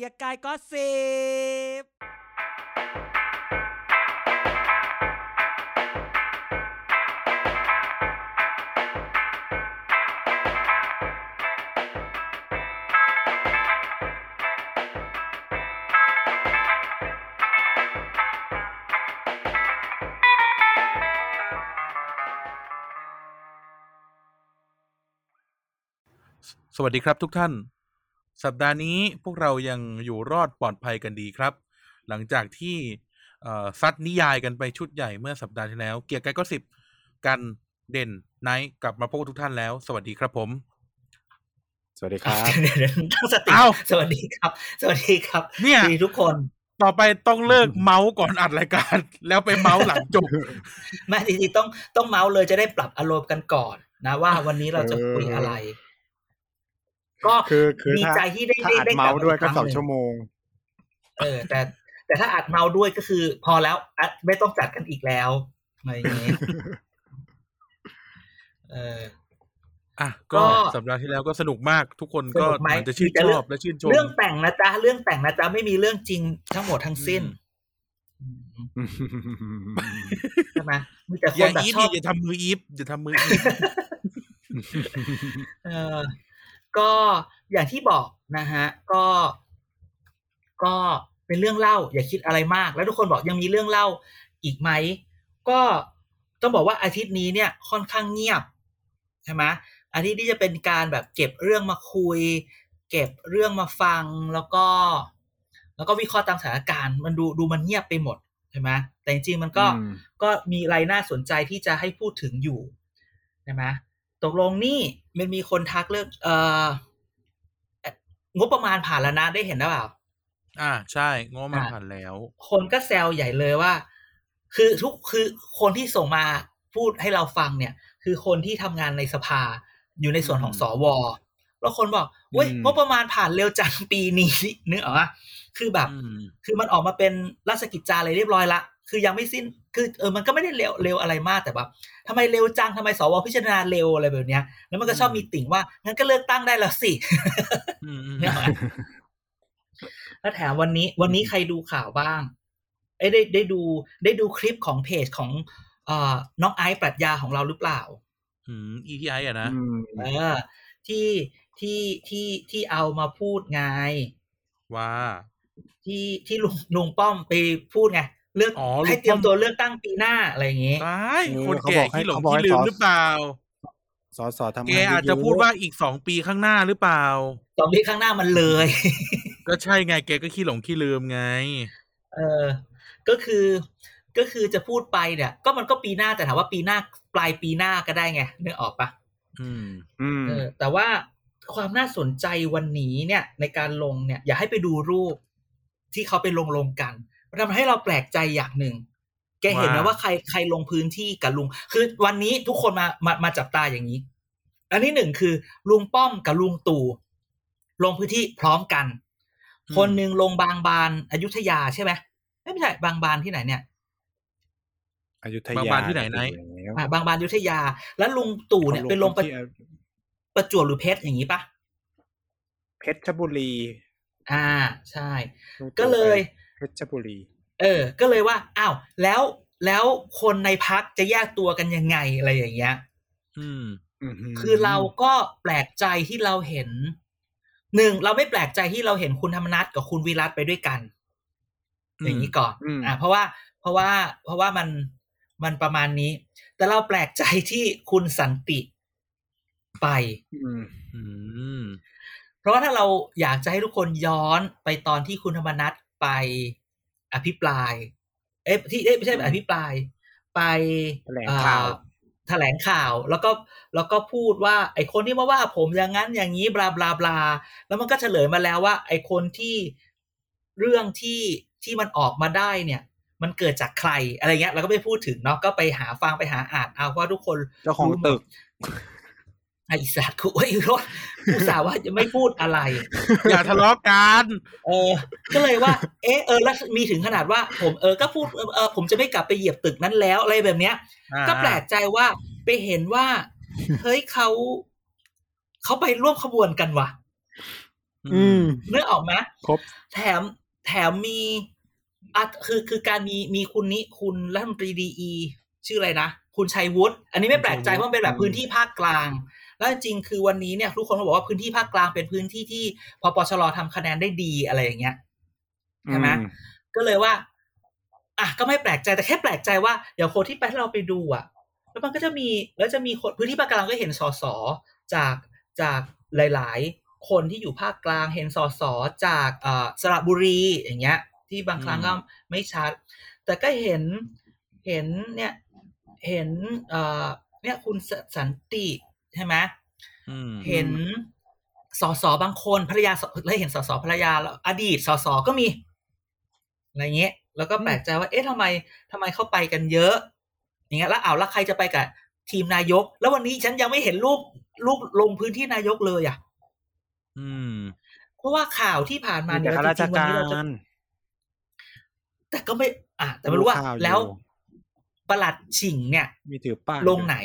กียร์กายก็สิบสวัสดีครับทุกท่าน สัปดาห์นี้พวกเรายังอยู่รอดปลอดภัยกันดีครับ หลังจากที่เอ่อซัดนิยายกันไปชุดใหญ่เมื่อสัปดาห์ที่แล้ว เกียร์กายก็สิบกันเด่นไนท์กลับมาพบกับทุกท่านแล้ว สวัสดีครับผม สวัสดีครับเดี๋ยวเดี๋ยวตั้งสติเอ้าสวัสดีครับ สวัสดีครับเนี่ยสวัสดีทุกคนต่อไปต้องเลิกเมาส์ก่อนอัดรายการ แล้วไปเมาส์หลังจบแม่จริงๆต้องต้องเมาส์เลยจะได้ปรับอารมณ์กันก่อนนะว่าวันนี้เราจะคุยอะไร ก็คือคือดีถ้าใจที่ได้ถ้าได้อัดได้กลับเมาส์ด้วยก็อีครั้สองหนึ่ชั่วโมง เออ แต่แต่ถ้าอัดเมาส์ด้วยก็คือ พอแล้วอัดไม่ต้องจัดกันอีกแล้วอะไรอย่างเงี้ยเอออะก็ก็สัปดาห์ที่แล้วก็สนุกมากทุกคนก็สนุกไหมเหมือนจะชื่นมีแต่ชเรื่อองบและชื่นชมเรื่องแต่งนะจ๊ะเรื่องแต่งนะจ๊ะไม่มีเรื่องจริงทั้งหมดทั้งสิ้นใช่ไหมมีแต่คอย่านแบบอีฟชอบอย่าทำมืออีฟอย่าทำมืออีฟเออ ก็อย่างที่บอกนะฮะก็ก็เป็นเรื่องเล่า อย่าคิดอะไรมาก แล้วทุกคนบอกยังมีเรื่องเล่าอีกไหม ก็ต้องบอกว่าอาทิตย์นี้เนี่ยค่อนข้างเงียบใช่ไหมอาทิตย์นี้จะเป็นการแบบเก็บเรื่องมาคุย เก็บเรื่องมาฟังแล้วก็ แล้วก็วิเคราะห์ตามสถานการณ์มันดูดูมันเงียบไปหมดใช่ไหมแต่จริงๆมันก็อืมก็มีอะไรน่าสนใจที่จะให้พูดถึงอยู่ใช่ไหม ตกลงนี่มันมีคนทักเรื่องเอ่องบประมาณผ่านแล้วนะได้เห็นหรือเปล่า อ่า ใช่ งบมาอะผ่านแล้ว คนก็แซวใหญ่เลยว่า คือทุกคือคนที่ส่งมาพูดให้เราฟังเนี่ย คือคนที่ทำงานในสภาอยู่ในส่วนของอืมสวแล้วคนบอกเว้ยอืมงบประมาณผ่านเร็วจังปีนี้นึกออกปะคือแบบอืมคือมันออกมาเป็นราชกิจจาอะไรเรียบร้อยละ คือยังไม่สิ้นคือเออมันก็ไม่ได้เร็วเร็วอะไรมากแต่แบบทำไมเร็วจังทำไมสวพิจารณาเร็วอะไรแบบเนี้ย แล้วมันก็ชอบมีติ่งว่างั้นก็เลือกตั้งได้แล้วสิอืมอืมเนี่ยแล้วแถมวันนี้ วันนี้ใครดูข่าวบ้างเอ้ยได้ได้ดูได้ดูคลิปของเพจของเอ่อน้องไอซ์ปรัชญาของเราหรือเปล่า อืม ETI อะนะอืมเออ ที่ที่ที่ที่เอามาพูดไงว่าที่ที่ลุงลุงป้อมไปพูดไง เลือกอ๋อให้ลุงป้อมเตรียมตัวเลือกตั้งปีหน้าอะไรอย่างงี้ตายเออคนเขาแก่บอกให้ขี้หลงเขาบอกขี้ให้ลืมสอหรือเปล่าสอสอทำแกงานอาจจะเยๆพูดว่าอีกสองปีข้างหน้าหรือเปล่าสองปีข้างหน้ามันเลย ก็ใช่ไงแกก็ขี้หลงขี้ลืมไง เออ ก็คือก็คือจะพูดไปเนี่ย ก็มันก็ปีหน้าแต่ถามว่าปีหน้าปลายปีหน้าก็ได้ไงนึกออกปะอืม อืมเออแต่ว่าความน่าสนใจวันนี้เนี่ย ในการลงเนี่ย อย่าให้ไปดูรูปที่เขาไปลงลงกัน มันทำให้เราแปลกใจอย่างหนึ่ง แกเห็นไหมว่าว่าใครใครลงพื้นที่กับลุง คือวันนี้ทุกคนมามามาจับตาอย่างนี้ อันที่หนึ่งคือ ลุงป้อมกับลุงตู่ลงพื้นที่พร้อมกัน คนหนึ่งลงบางบานอยุธยาใช่ไหมเอ้ยไม่ใช่บางบานที่ไหนเนี่ยอยุธบางยาบ้านที่ไหนไหนแล้วอ่าบางบานอยุธยา แล้วลุงตู่เนี่ยไปลงประที่ประจวบหรือเพชรอย่างนี้ปะเพชรบุรี อ่า ใช่ลุงตู่ก็เลยไป เพชรบุรี เออ ก็เลยว่าอ้าวแล้วแล้วคนในพักจะแยกตัวกันยังไงอะไรอย่างเงี้ย อืมอื้หืคือเราก็แปลกใจที่เราเห็นหนึ่งเราไม่แปลกใจที่เราเห็นคุณธรรมนัทกับคุณวิรัตไปด้วยกันอืมอย่างนี้ก่อนอืมอ่าเพราะว่า เพราะว่า เพราะว่ามันมันประมาณนี้ แต่เราแปลกใจที่คุณสันติไปอืมอืมเพราะว่าถ้าเราอยากจะให้ทุกคนย้อนไปตอนที่คุณธรรมนัท ไปอภิปราย เอ๊ะที่เอ๊ะไม่ใช่อภิปราย ไปแถลงข่าวเอ่อแถลงข่าวแล้วก็แล้วก็พูดว่า ไอ้คนที่มาว่าผมอย่างนั้นอย่างนี้บลาบลาบลาแล้วมันก็เฉลยมาแล้วว่า ไอ้คนที่เรื่องที่ที่มันออกมาได้เนี่ย มันเกิดจากใครอะไรเงี้ยเราก็ไม่พูดถึงเนาะก็ไปหาฟังไปหาอ่านเอาเพราะทุกคนเจ้าของตึก ไอ้สัตว์กูไอ้รถผู้สาห์ว่าจะไม่พูดอะไร อย่าทะเลาะกัน เออ ก็เลยว่า เออเออแล้วมีถึงขนาดว่า ผมเออก็พูดเออเออผมจะไม่กลับไปเหยียบตึกนั้นแล้วอะไรแบบเนี้ยอ่าก็แปลกใจว่าไปเห็นว่า เฮ้ยเขาเขาไปร่วมขบวนกันว่ะอืมเนื้อออกไหมครบแถมแถมมีอะคือคือการมีมีคุณนี้คุณรัฐมนตรีดีอีชื่ออะไรนะคุณชัยวุฒิอันนี้ไม่แปลกใจเพราะมันเป็นแบบพื้นที่ภาคกลาง แล้วจริงๆคือวันนี้เนี่ยทุกคนก็บอกว่าพื้นที่ภาคกลางเป็นพื้นที่ที่พอปชรทำคะแนนได้ดีอะไรอย่างเงี้ยใช่ไหมอืก็เลยว่า อะก็ไม่แปลกใจแต่แค่แปลกใจว่าเดี๋ยวคนที่ไปที่เราไปดูอะ แล้วมันก็จะมีแล้วจะมีคนพื้นที่ภาคกลางก็เห็นสสจากจากหลาย ๆ คนที่อยู่ภาคกลางเห็นสสจากเอ่อสระบุรีอย่างเงี้ย ที่บางครั้งก็ไม่ชัด แต่ก็เห็นเห็นเนี่ยเห็นเอ่อเนี่ยคุณสสันติ ใช่ไหมอืมเห็นสสบางคนภรรยาสแล้วเห็นสสภรรยาแล้วอดีตสสก็มีอะไรเงี้ยแล้วก็แปลกใจว่า เอ๊ะทำไมทำไมเข้าไปกันเยอะ อย่างเงี้ยแล้วเอาแล้วใครจะไปกับทีมนายก แล้ววันนี้ฉันยังไม่เห็นรูปรูปลงพื้นที่นายกเลยอะ อืม เพราะว่าข่าวที่ผ่านมามีเนี่แต่ยข้าราชจริงๆวันกานี้เราจะรแต่ก็ไม่ อะแต่ไม่รู้ว่ารู้ข่าวอยู่แล้วประหลัดฉิงเนี่ย มีถือป้ายลงไหน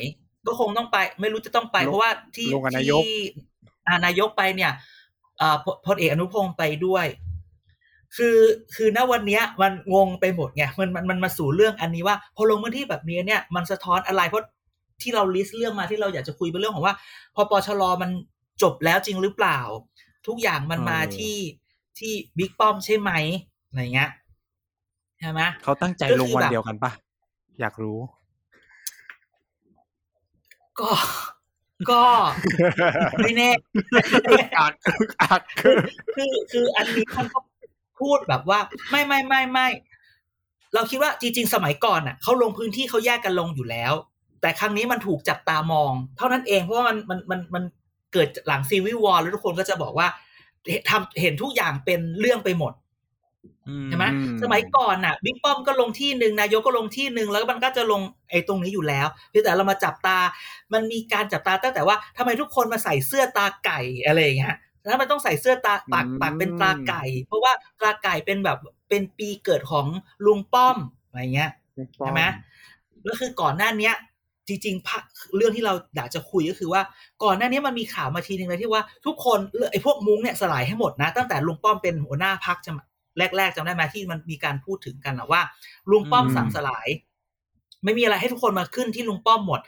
ก็คงต้องไป ไม่รู้จะต้องไปลงเพราะว่าที่ลงกับนายกที่อ่านายกไปเนี่ยอ่าพพลเอกอนุพงศ์ไปด้วย คือคือณวันเนี้ยมันงงไปหมดไงมันมันมันมาสู่เรื่องอันนี้ว่า พอลงพื้นที่แบบนี้เนี่ย มันสะท้อนอะไรเพราะที่เราลิสต์เรื่องมาที่เราอยากจะคุยเป็นเรื่องของว่าพอปชรมันจบแล้วจริงหรือเปล่า ทุกอย่างมันมาที่ที่บิ๊กป้อมใช่ไหมอะไรเงี้ยใช่ไหมเขาตั้งใจก็คือลงวันแบบเดียวกันปะอยากรู้ ก็ก็ไม่แน่อักอักคือคืออันนี้มันก็พูดแบบว่า ไม่ไม่ไม่ไม่เราคิดว่าจริง ๆ สมัยก่อนอะเขาลงพื้นที่เขาแยกกันลงอยู่แล้ว แต่ครั้งนี้มันถูกจับตามอง เท่านั้นเองเพราะว่ามันมันมันมันเกิดหลังซีวิวอลแล้วทุกคนก็จะบอกว่าทำเห็นทุกอย่างเป็นเรื่องไปหมดอืม ใช่ไหมอืมสมัยก่อนน่ะบิ๊กป้อมก็ลงที่หนึ่งนายกก็ลงที่หนึ่งแล้วมันก็จะลงไอ้ตรงนี้อยู่แล้วเพียงแต่เรามาจับตา มันมีการจับตาตั้งแต่ว่าทำไมทุกคนมาใส่เสื้อตาไก่อะไรอย่างเงี้ยแล้วมันต้องใส่เสื้อตาปากปากเป็นตาไก่ เพราะว่าตาไก่เป็นแบบเป็นปีเกิดของลุงป้อมอะไรเงี้ยใช่ไหมแล้วคือก่อนหน้าเนี้ย จริงๆพะเรื่องที่เราอยากจะคุยก็คือว่า ก่อนหน้านี้มันมีข่าวมาทีนึงเลยที่ว่าทุกคนไอ้พวกมุ้งเนี่ยสลายให้หมดนะ ตั้งแต่ลุงป้อมเป็นหัวหน้าพักจะ แรกๆจำได้ไหมที่มันมีการพูดถึงกันนะว่า ลุงป้อมอืมสั่งสลาย ไม่มีอะไรให้ทุกคนมาขึ้นที่ลุงป้อมหมด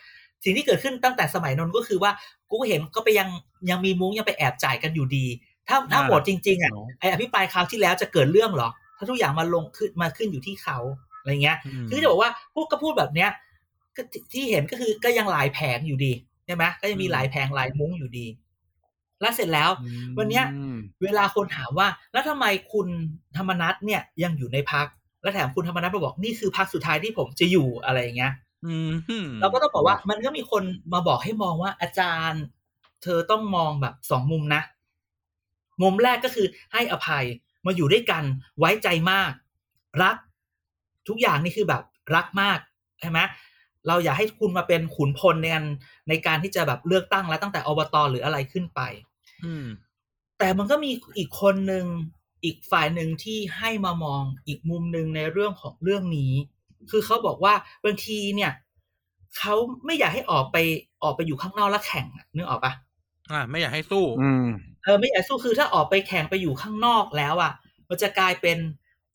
สิ่งที่เกิดขึ้นตั้งแต่สมัยนนท์ก็คือว่ากูก็เห็นก็ไปยังยังมีมุ้งยังไปแอบจ่ายกันอยู่ดี ถ้าถ้าอ่าหมดจริง ๆอะไออภิปรายคราวที่แล้วจะเกิดเรื่องเหรอ ถ้าทุกอย่างมาลงขึ้นมาขึ้นอยู่ที่เขาอะไรเงี้ยอืมคือจะบอกว่าพวกก็พูดแบบเนี้ยก็ที่ที่เห็นก็คือก็ยังหลายแผงอยู่ดีใช่ไหมก็ยังมีหลายแผงหลายมุ้งอยู่ดี แล้วเสร็จแล้ว วันเนี้ยอืมเวลาคนถามว่า แล้วทำไมคุณธรรมนัทเนี่ยยังอยู่ในพักแล้วแถมคุณธรรมนัทมาบอกนี่คือพักสุดท้ายที่ผมจะอยู่อะไรอย่างเงี้ยอืมเราก็ต้องบอกว่ามันก็มีคนมาบอกให้มองว่าอาจารย์ เธอต้องมองแบบสองมุมนะ มุมแรกก็คือให้อภัยมาอยู่ด้วยกันไว้ใจมาก รัก ทุกอย่างนี่คือแบบรักมากใช่ไหม เราอยากให้คุณมาเป็นขุนพลในการในการที่จะแบบเลือกตั้งแล้วตั้งแต่อบตหรืออะไรขึ้นไปอืมแต่มันก็มีอีกคนหนึ่งอีกฝ่ายหนึ่งที่ให้มามองอีกมุมหนึ่งในเรื่องของเรื่องนี้ คือเขาบอกว่าบางทีเนี่ยเขาไม่อยากให้ออกไปออกไปอยู่ข้างนอกแล้วแข่งอะนึกออกปะอ่า ไม่อยากให้สู้ อืมเออไม่อยากสู้คือถ้าออกไปแข่งไปอยู่ข้างนอกแล้วอะ มันจะกลายเป็น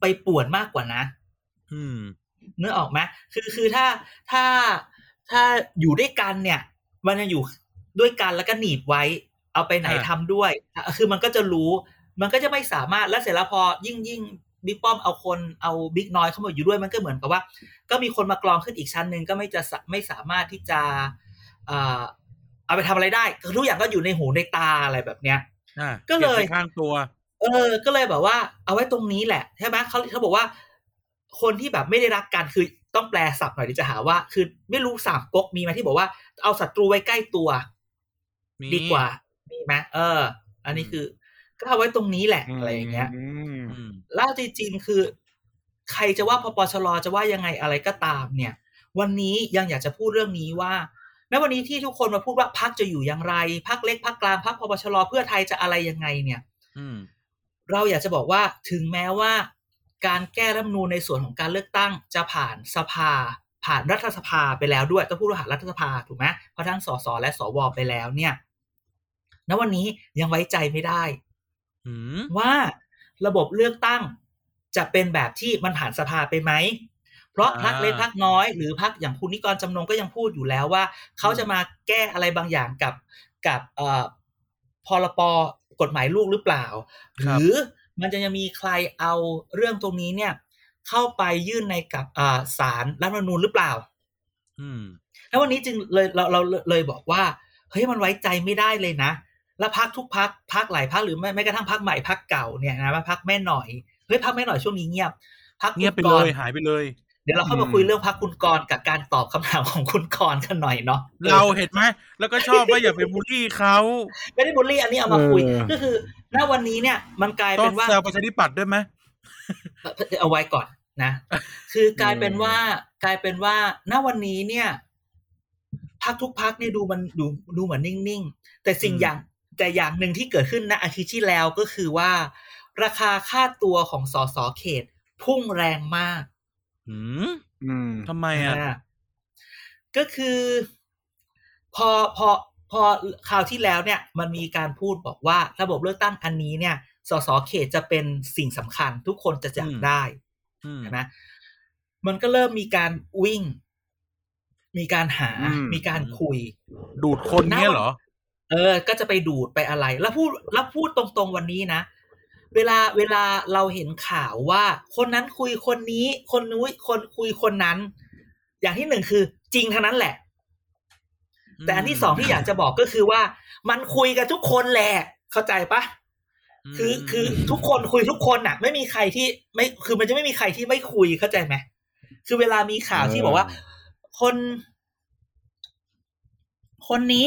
ไปป่วนมากกว่านะ อืม นึกออกไหมคือคือถ้าถ้าถ้าอยู่ด้วยกันเนี่ย มันจะอยู่ด้วยกันแล้วก็หนีบไว้ เอาไปไหนอ่าทำด้วย คือมันก็จะรู้ มันก็จะไม่สามารถแล้วเสร็จแล้วพอยิ่งยิ่งบิ๊กป้อมเอาคนเอาบิ๊กน้อยเข้ามาอยู่ด้วยมันก็เหมือนกับว่า ก็มีคนมากรองขึ้นอีกชั้นหนึ่งก็ไม่จะสะไม่สามารถที่จะเอ่อเอาไปทำอะไรได้คือทุกอย่างก็อยู่ในหูในตาอะไรแบบเนี้ยอ่าก็เลยบไว้ข้างตัว เออ ก็เลยแบบว่า เอาไว้ตรงนี้แหละใช่ไหมเขาเขาบอกว่า คนที่แบบไม่ได้รักกันคือต้องแปลศัพท์หน่อยที่จะหาว่า คือไม่รู้สามก๊กมีไหมที่บอกว่า เอาศัตรูไว้ใกล้ตัวมีดีกว่า มีไหมเออ อันนี้คือ ก็เอาไว้ตรงนี้แหละอะไรอย่างเงี้ยอืมอืมแล้วจริงๆคือ ใครจะว่าพปชรจะว่ายังไงอะไรก็ตาม เนี่ย วันนี้ยังอยากจะพูดเรื่องนี้ว่าณวันนี้ที่ทุกคนมาพูดว่าพักจะอยู่อย่างไรพักเล็กพักกลางพักพปชรเพื่อไทยจะอะไรยังไงเนี่ยอืมเราอยากจะบอกว่าถึงแม้ว่า การแก้รัฐธรรมนูญในส่วนของการเลือกตั้งจะผ่านสภา ผ่านรัฐสภาไปแล้วด้วยต้องพูดว่าผ่านรัฐสภาถูกไหมเพราะทั้งสสและสวไปแล้วเนี่ยณวันนี้ยังไว้ใจไม่ได้อืมว่าระบบเลือกตั้งจะเป็นแบบที่มันผ่านสภาไปไหม เพราะอ่าพักเล็กพักน้อยหรือพักอย่างคุณนิกรจำนงก็ยังพูดอยู่แล้วว่า เขาจะมาแก้อะไรบางอย่างกับกับเอ่อพรปกฎหมายลูกหรือเปล่า หรือ มันจะยังมีใครเอาเรื่องตรงนี้เนี่ย เข้าไปยื่นในกับอ่าศาลรัฐธรรมนูญหรือเปล่า อืม แล้ววันนี้จึงเลยเราเราเลยบอกว่าเฮ้ยมันไว้ใจไม่ได้เลยนะ แล้วพักทุกพักพักหลายพักหรือแม้แม้กระทั่งพักใหม่พักเก่าเนี่ยนะว่าพักแม่หน่อยเฮ้ยพักแม่หน่อยช่วงนี้เงียบพักเงียบไปคุณเลกรยหายไปเลย เดี๋ยวเราเข้ามาคุยเรื่องพักคุณกรกับการตอบคำถามของคุณกรกันหน่อยเนาะเราเห็นไหมแล้วก็ชอบว่าอย่าไปบูลลี่เขาไม่ได้บูลลี่อันนี้เอามาคุยเออก็คือ ณวันนี้เนี่ย มันกลายต้อเป็งนว่าแซวประชาธิปัตย์ด้วยไหมเอาไว้ก่อนนะคือกลายเป็นว่ากลายเป็นว่าณวันนี้เนี่ยพักทุกพักเนี่ยดูมันดูดูเหมือนนิ่งๆ แต่สิ่งอืมอย่างแต่อย่างหนึ่งที่เกิดขึ้นณอาทิตย์ที่แล้วก็คือว่า ราคาค่าตัวของสสเขต พุ่งแรงมากอืมอืมทำไมอะอ่าก็คือ พอพอ พอคราวที่แล้วเนี่ยมันมีการพูดบอกว่าระบบเลือกตั้งอันนี้เนี่ย สสเขตจะเป็นสิ่งสำคัญ ทุกคนจะจับอืมได้อืมใช่ไหมมันก็เริ่มมีการวิ่ง มีการหาอืมมีการคุย ดูดคนเนี้ยเหรอ เออ ก็จะไปดูดไปอะไร แล้วพูดแล้วพูดตรงๆวันนี้นะ เวลาเวลาเราเห็นข่าวว่า คนนั้นคุยคนนี้ คนนู้นคนคุยคนนั้น อย่างที่หนึ่งคือ จริงทั้งนั้นแหละ แต่อันที่สองที่อยากจะบอกก็คือว่า มันคุยกันทุกคนแหละ เข้าใจปะคือคือทุกคนคุยทุกคนน่ะ ไม่มีใครที่ไม่คือมันจะไม่มีใครที่ไม่คุยเข้าใจไหมคือเวลามีข่าวที่บอกว่า คน คนนี้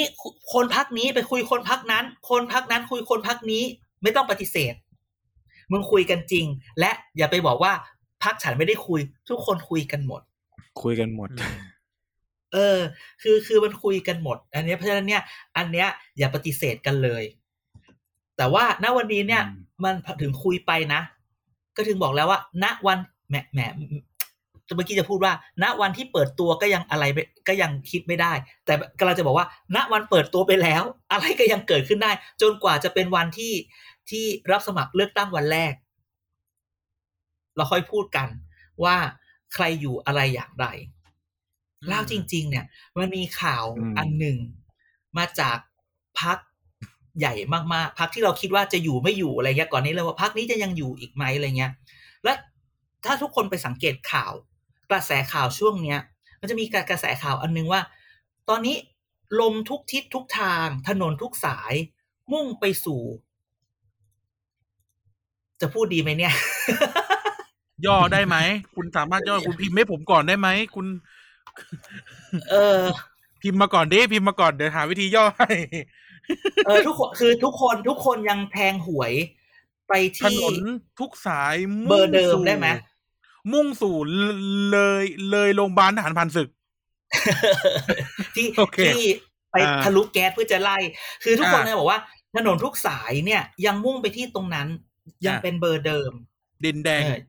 คนพักนี้ไปคุยคนพักนั้น คนพักนั้นคุยคนพักนี้ ไม่ต้องปฏิเสธมึงคุยกันจริง และอย่าไปบอกว่าพักฉันไม่ได้คุย ทุกคนคุยกันหมด คุยกันหมดอืม เออ คือคือมันคุยกันหมด อันเนี้ยเพราะฉะนั้นเนี่ย อันเนี้ยอย่าปฏิเสธกันเลย แต่ว่าณวันนี้เนี่ยอืมมันถึงคุยไปนะ ก็ถึงบอกแล้วว่า ณวันแหมแหมเมื่อกี้จะพูดว่า ณวันที่เปิดตัวก็ยังอะไรไม่ก็ยังคิดไม่ได้ แต่กำลังจะบอกว่า ณวันเปิดตัวไปแล้ว อะไรก็ยังเกิดขึ้นได้ จนกว่าจะเป็นวันที่ที่รับสมัครเลือกตั้งวันแรก เราค่อยพูดกันว่าใครอยู่อะไรอย่างไร เล่าจริง ๆ เนี่ย มันมีข่าวอืมอันหนึ่งมาจากพักใหญ่มากๆพักที่เราคิดว่าจะอยู่ไม่อยู่อะไรเงี้ยก่อนนี้เลยว่าพักนี้จะยังอยู่อีกไหมอะไรเงี้ย และถ้าทุกคนไปสังเกตข่าว กระแสข่าวช่วงเนี้ย มันจะมีกระแสข่าวอันนึงว่า ตอนนี้ลมทุกทิศทุกทาง ถนนทุกสาย มุ่งไปสู่ จะพูดดีไหมเนี่ย ย่อได้ไหม คุณสามารถย่อคุณพิมพ์ให้ผมก่อนได้ไหมคุณ เออ พิมพ์มาก่อนดิพิมพ์มาก่อนเดี๋ยวหาวิธีย่อให้เออทุกคนคือทุกคนทุกคนยังแทงหวย ไปถที่นนทุกสายมุ่งเบอร์เดิมสู่ได้ไหม มุ่งสู่เลยเลยโรงพยาบาลทหารผ่านศึก ที่โอเคที่ไปอ่า ทะลุแก๊สเพื่อจะไล่ คือทุกคนอ่าเนี่ยบอกว่า ถนนทุกสายเนี่ย ยังมุ่งไปที่ตรงนั้น ยังอ่าเป็นเบอร์เดิมดินแดง เออ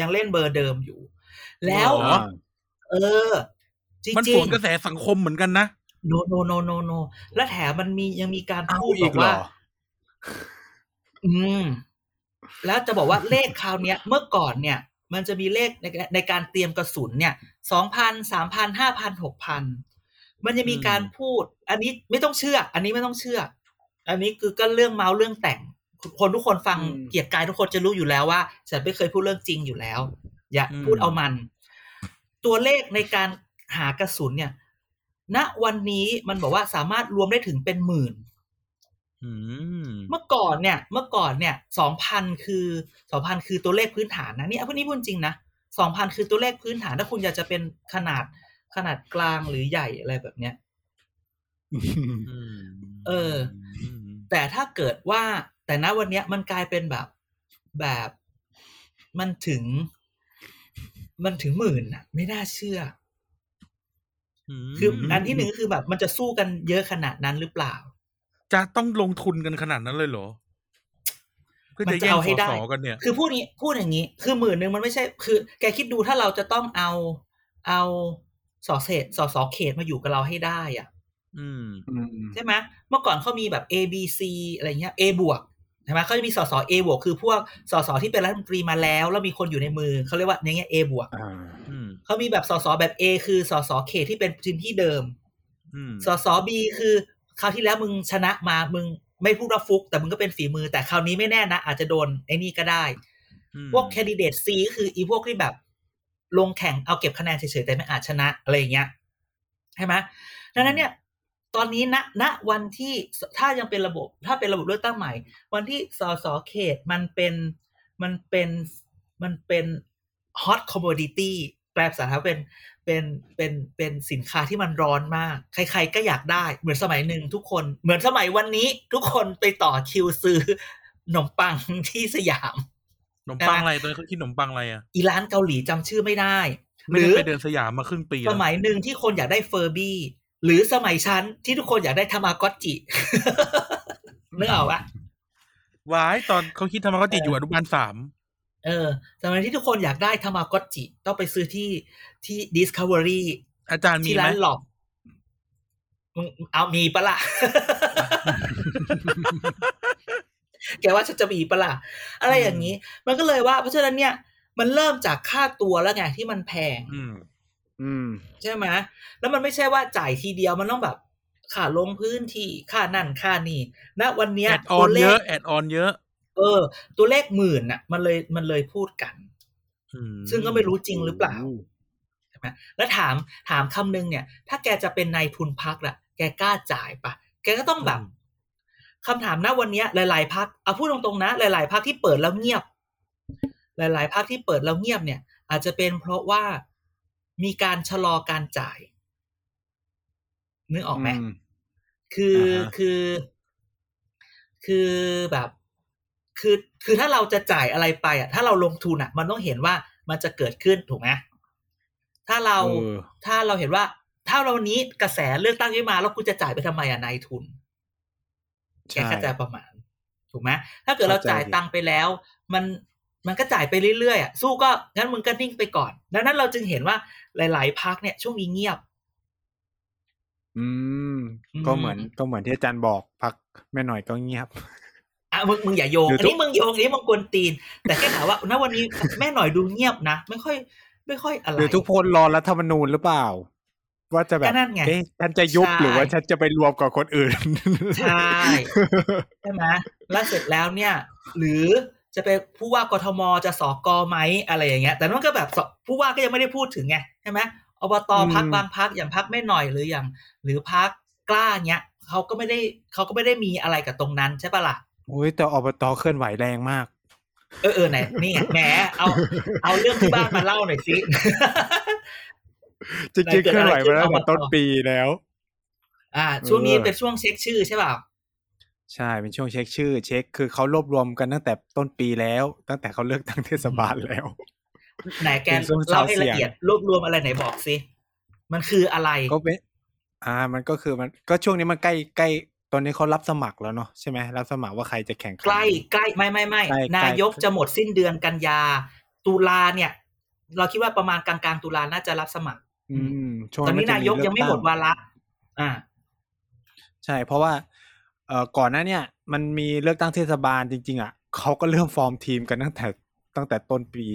ยังเล่นเบอร์เดิมอยู่ แล้วเหรอ เออ จริงมันจริสงวนกระแสสังคมเหมือนกันนะโนโนโนโนโนและแถมมันมียังมีการเอาพูดอีบกอกเหรว่าออืม แล้วจะบอกว่าเลขคราวเนี้ย เมื่อก่อนเนี่ย มันจะมีเลขในในการเตรียมกระสุนเนี่ยสองพันสามพันห้าพันหกพันมันจะมีการพูด อันนี้ไม่ต้องเชื่อ อันนี้ไม่ต้องเชื่อ อันนี้คือก็เรื่องเมาส์เรื่องแต่ง คนทุกคนฟังอืมเกียรติกายทุกคนจะรู้อยู่แล้วว่า ฉันไม่เคยพูดเรื่องจริงอยู่แล้ว อย่าอืมพูดเอามัน ตัวเลขในการหากระสุนเนี่ยณวันนี้มันบอกว่าสามารถรวมได้ถึงเป็นหมื่นอืมเมื่อก่อนเนี่ย เมื่อก่อนเนี่ยสองพันคือสองพันคือตัวเลขพื้นฐานนะนี่เอาพวกนี้พูดจริงนะสองพันคือตัวเลขพื้นฐานถ้าคุณอยากจะเป็นขนาดขนาดกลางหรือใหญ่อะไรแบบเนี้ยอืมเออ แต่ถ้าเกิดว่าแต่ณวันเนี้ยมันกลายเป็นแบบแบบมันถึง มันถึงหมื่นอะไม่น่าเชื่อมคืออันที่หนึ่งก็คือแบบ มันจะสู้กันเยอะขนาดนั้นหรือเปล่า จะต้องลงทุนกันขนาดนั้นเลยเหรอเพื่อมันจะจะแย่งเอาให้สได้สกันเนี่ย คือพูดนี้พูดอย่างนี้ คือหมื่นหนึ่งมันไม่ใช่ คือ แกคิดดูถ้าเราจะต้องเอาเอาสอเศษสอสอเขตมาอยู่กับเราให้ได้อะ อืมอืมใช่ไหมเมื่อก่อนเขามีแบบ A B C อะไรเงี้ย A บวก ใช่ไหมเขาจะมีสสเอบวกคือพวกสสที่เป็นรัฐมนตรีมาแล้ว แล้วมีคนอยู่ในมือเขาเรียกว่าในแง่เอบวกอ่าอืมเขามีแบบสสแบบ A คือสสเขตที่เป็นพื้นที่เดิมอืมสสบีคือคราวที่แล้วมึงชนะมามึงไม่พูดว่าฟุก แต่มึงก็เป็นฝีมือ แต่คราวนี้ไม่แน่นะ อาจจะโดนไอ้นี่ก็ได้อืมพวกแคนดิเดตซีก็คืออีพวกที่แบบ ลงแข่งเอาเก็บคะแนนเฉยๆแต่ไม่อาจชนะอะไรอย่างเงี้ยใช่ไหมดังนั้นเนี่ย ตอนนี้ณณวันที่ถ้ายังเป็นระบบ ถ้าเป็นระบบเลือกตั้งใหม่ วันที่สสเขตมันเป็นมันเป็นมันเป็นฮอตคอมมดิตี้แปลภาษาไทยเป็นเป็นเป็นเป็นสินค้าที่มันร้อนมาก ใคร ๆ ก็อยากได้ เหมือนสมัยหนึ่งทุกคน เหมือนสมัยวันนี้ ทุกคนไปต่อคิวซื้อขนมปังที่สยามขนมปังอะไรตอนนี้เขาคิดขนมปังอะไรอะอีร้านเกาหลีจำชื่อไม่ได้หไม่รืได้อไปเดินสยามมาครึ่งปีสแล้วมัยหนึ่งที่คนอยากได้เฟอร์บี้ หรือสมัยชั้นที่ทุกคนอยากได้ทามากอตจินึกออกปะวายตอนเขาคิดทำมาก็ติดอยู่อนุบาลสามเออสมัยที่ทุกคนอยากได้ทามากอตจิต้องไปซื้อที่ที่ Discovery อาจารย์มีที่ไหมร้านหลอกมึงเอามีปะล่ะแกว่าฉันจะมีปะล่ะอะไรอย่างนี้ มันก็เลยว่า เพราะฉะนั้นเนี่ย มันเริ่มจากค่าตัวแล้วไงที่มันแพง อืมอืม ใช่ไหมแล้วมันไม่ใช่ว่าจ่ายทีเดียวมันต้องแบบค่าลงพื้นที่ค่านั่นค่านี่ณวันเนี้ยแอดออตัวนเลเยขอะแอดออนเยอะ เออ ตัวเลขหมื่นน่ะ มันเลยมันเลยพูดกันอืมซึ่งก็ไม่รู้จริงหรือเปล่าใช่ไหมแล้วถามถามคำนึงเนี่ย ถ้าแกจะเป็นนายทุนพักล่ะ แกกล้าจ่ายปะแกก็ต้องแบบคำถามนะวันเนี้ย หลาย ๆพักเอาพูดตรงๆนะ หลาย ๆพักที่เปิดแล้วเงียบ หลาย ๆพักที่เปิดแล้วเงียบเนี่ย อาจจะเป็นเพราะว่า มีการชะลอการจ่ายนึกออกไหมอืมคืออ่าฮะคือคือแบบ คือคือถ้าเราจะจ่ายอะไรไปอะ ถ้าเราลงทุนอะ มันต้องเห็นว่ามันจะเกิดขึ้นถูกไหมถ้าเราเออถ้าเราเห็นว่า ถ้าเราวันนี้กระแสเลือกตั้งขึ้นมา แล้วคุณจะจ่ายไปทำไมอะนายทุนแกใช่ก็จะประมาณ ถูกไหมถ้าเกิดเราเข้าใจจ่ายตังค์ไปแล้ว มัน มันก็จ่ายไปเรื่อยๆอะสู้ก็งั้นมึงก็นิ่งไปก่อนดังนั้นเราจึงเห็นว่าหลาย ๆพักเนี่ย ช่วงนี้เงียบ อืมอืมก็เหมือนก็เหมือนที่อาจารย์บอกพักแม่หน่อยก็เงียบอะมึงมึงอย่าโยงหรืออันทุกนี้มึงโยงอันนี้มึงกวนตีน แต่แค่ถามว่าณวันนี้แม่หน่อยดูเงียบนะไม่ค่อย ไม่ค่อยอะไรหรือทุกคนรอรัฐธรรมนูญหรือเปล่า ว่าจะแบก็บนั่นไงเอ๊ะฉันจะยุบใช่หรือว่าฉันจะไปรวมกับคนอื่นใช่ใช่ไหมแล้วเสร็จแล้วเนี่ย หรือ จะไปผู้ว่ากทมจะสอกอไหมอะไรอย่างเงี้ย แต่นั่นก็แบบสผู้ว่าก็ยังไม่ได้พูดถึงไงใช่ไหมอบตอืมพักบางพักอย่างพักแม่หน่อยหรืออย่าง หรือพักกล้าเนี้ยเขาก็ไม่ได้เขาก็ไม่ได้มีอะไรกับตรงนั้นใช่ปะล่ะโอ้ยแต่อบตเคลื่อนไหวแรงมาก เออเออไหนนี่ไงแหมเอา เอาเรื่องที่บ้านมาเล่าหน่อยสิจริงๆเคลื่อนไหวมาตั้งแต่อบตต้นปีแล้ว อ่า ช่วงนี้เออเป็นช่วงเช็คชื่อใช่เปล่า ใช่เป็นช่วงเช็คชื่อ เช็คคือเขารวบรวมกันตั้งแต่ต้นปีแล้ว ตั้งแต่เขาเลือกตั้งเทศบาลแล้วไหนแกเป็นช่วงเล่าให้เช้าเสี่ละยงเอียดรวบรวมอะไรไหนบอกสิมันคืออะไรก็เป็นอ่า มันก็คือมันก็ช่วงนี้มันใกล้ใกล้ตอนนี้เขารับสมัครแล้วเนาะใช่ไหมรับสมัครว่าใครจะแข่งขันใกล้ใกล้ไม่ไม่ไม่ใกล้ใกล้นายกจะหมดสิ้นเดือนกันยา ตุลาเนี่ย เราคิดว่าประมาณกลางกลางๆตุลาน่าจะรับสมัคร อืมช่วงตอนนี้จะนายกยังไม่หมดเลือกตั้วาระอ่า ใช่ เพราะว่า เอ่อก่อนหน้าเนี่ยมันมีเลือกตั้งเทศบาลจริง ๆ อะเขาก็เริ่มฟอร์มทีมกันตั้งแต่ตั้งแต่ต้นปี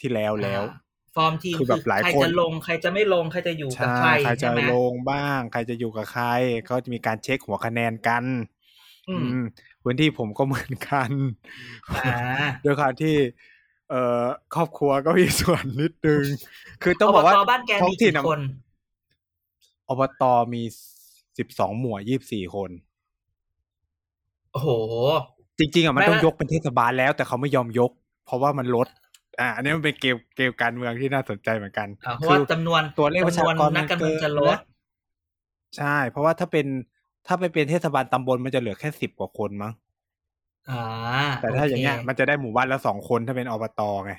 ที่แล้วแล้วอ่าฟอร์มทีมคือแบบหลายใครคนจะลงใครจะไม่ลงใครจะอยู่กับใช่ใครใครจะใช่ไหมลงบ้าง ใครจะอยู่กับใครก็จะมีการเช็คหัวคะแนนกัน อืมอืมพื้นที่ผมก็เหมือนกันอ่าด้วยความที่ เอ่อครอบครัวก็มีส่วนนิดนึง คือต้องบอกว่าบตบ้านแกท้อมีงถิ่กี่นอะคนอบตมีสิบสองหมู่ยี่สิบสี่คน โอ้โห จริงๆอะมันไม่ต้องละยกเป็นเทศบาลแล้ว แต่เขาไม่ยอมยก เพราะว่ามันลด อ่า อันนี้มันเป็นเกมเกมการเมืองที่น่าสนใจเหมือนกันอ่าเพราะว่าจำนวนตัวเลขประชากรจำนวนนักการเมืองจะลด ใช่ เพราะว่าถ้าเป็นถ้าไปเป็นเทศบาลตำบลมันจะเหลือแค่สิบกว่าคนมั้งอ่า แต่ถ้าอย่างเงี้ยโคมันจะได้หมู่บ้านละสองคนถ้าเป็นอบตไง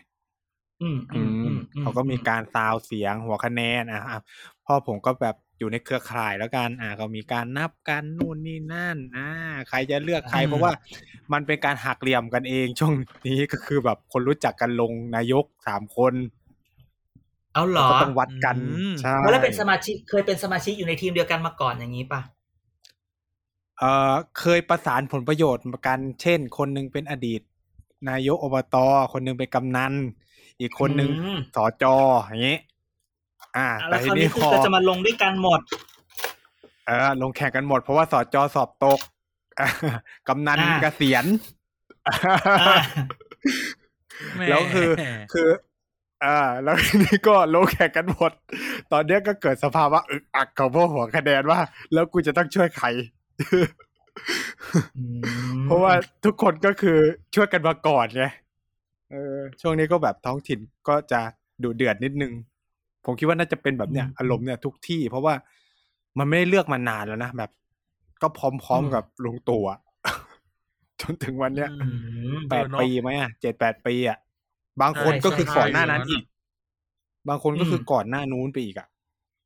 อืมอือืมอืมมอืเขาก็มีการซาวเสียงหัวคะแนนอะอะพ่อผมก็แบบ อยู่ในเครือข่ายแล้วกัน อ่าก็มีการนับกันนู่นนี่นั่น อ่า ใครจะเลือกใคร เพราะว่ามันเป็นการหักเหลี่ยมกันเองช่วงนี้ก็คือแบบคนรู้จักกันลงนายกสามคน เอาเหรอก็ต้องวัดกันอืมใช่แล้วเป็นสมาชิกเคยเป็นสมาชิกอยู่ในทีมเดียวกันมาก่อนอย่างนี้ป่ะเอ่อเคยประสานผลประโยชน์กัน เช่น คนหนึงเป็นอดีต นายกอบต คนหนึงเป็นกำนัน อีกคนหนึงอืมสจอย่างนี้อ่า อะแต่แล้วคทีราวนี้นี้พคืออก็จะมาลงด้วยกันหมดเออลงแข่งกันหมดเพราะว่าสจสอบตกอะกำนันอ่าเกษียณอ่าแหมแล้วคือคืออ่าแล้วทีนี้ก็ลงแข่งกันหมด ตอนเนี้ยก็เกิดสภาวะอึกอักของพวกหัวคะแนนว่า แล้วกูจะต้องช่วยใครอืมเพราะว่าทุกคนก็คือช่วยกันมาก่อนไงเออช่วงนี้ก็แบบท้องถิ่นก็จะดูเดือดนิดนึง ผมคิดว่าน่าจะเป็นแบบเนี้ยอารมณ์เนี่ยทุกที่ เพราะว่ามันไม่ได้เลือกมานานแล้วนะแบบ ก็พร้อมๆกับลุงตู่อะจนถึงวันเนี้ยอืมแปดปีไหมอะเจ็ดแปดปีอะบางคนใช่ก็คือใช่ก่อนหน้านั้นใช่อีก บางคนก็คืออมก่อนหน้านู้นไปอีกอะ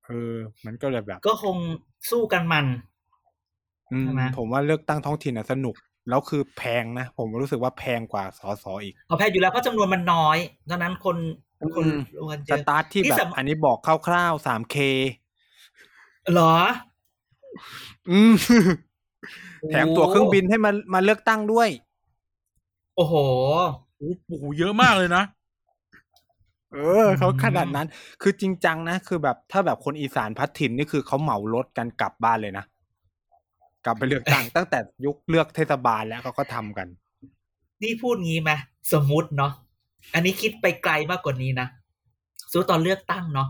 เออ มันก็เลยแบบ ก็คงสู้กันมันอืมใช่ไหมผมว่าเลือกตั้งท้องถิ่นอะสนุกแล้วคือแพงนะ ผมรู้สึกว่าแพงกว่าสอสออีกเอาแพ้อยู่แล้วเพราะจำนวนมันน้อยดังนั้นคน คนอืมลงกันเยสอะตาร์ทที่นี่แบบสำอันนี้บอกคร่าวๆสามเคเหรอ อืมแถมตั๋วเครื่องบินให้มามาเลือกตั้งด้วย โอ้โหโอ้โหเยอะมากเลยนะเออเขาขนาดนั้น คือจริงจังนะ คือแบบถ้าแบบคนอีสานพัดถิ่นนี่คือเขาเหมารถกันกลับบ้านเลยนะ กลับไปเลือกตั้งตั้งแต่ยุคเลือกเทศบาลแล้วเขาก็ทำกัน นี่พูดงี้ไหมสมมุติเนาะ อันนี้คิดไปไกลมากกว่านี้นะสมมติตอนเลือกตั้งเนาะ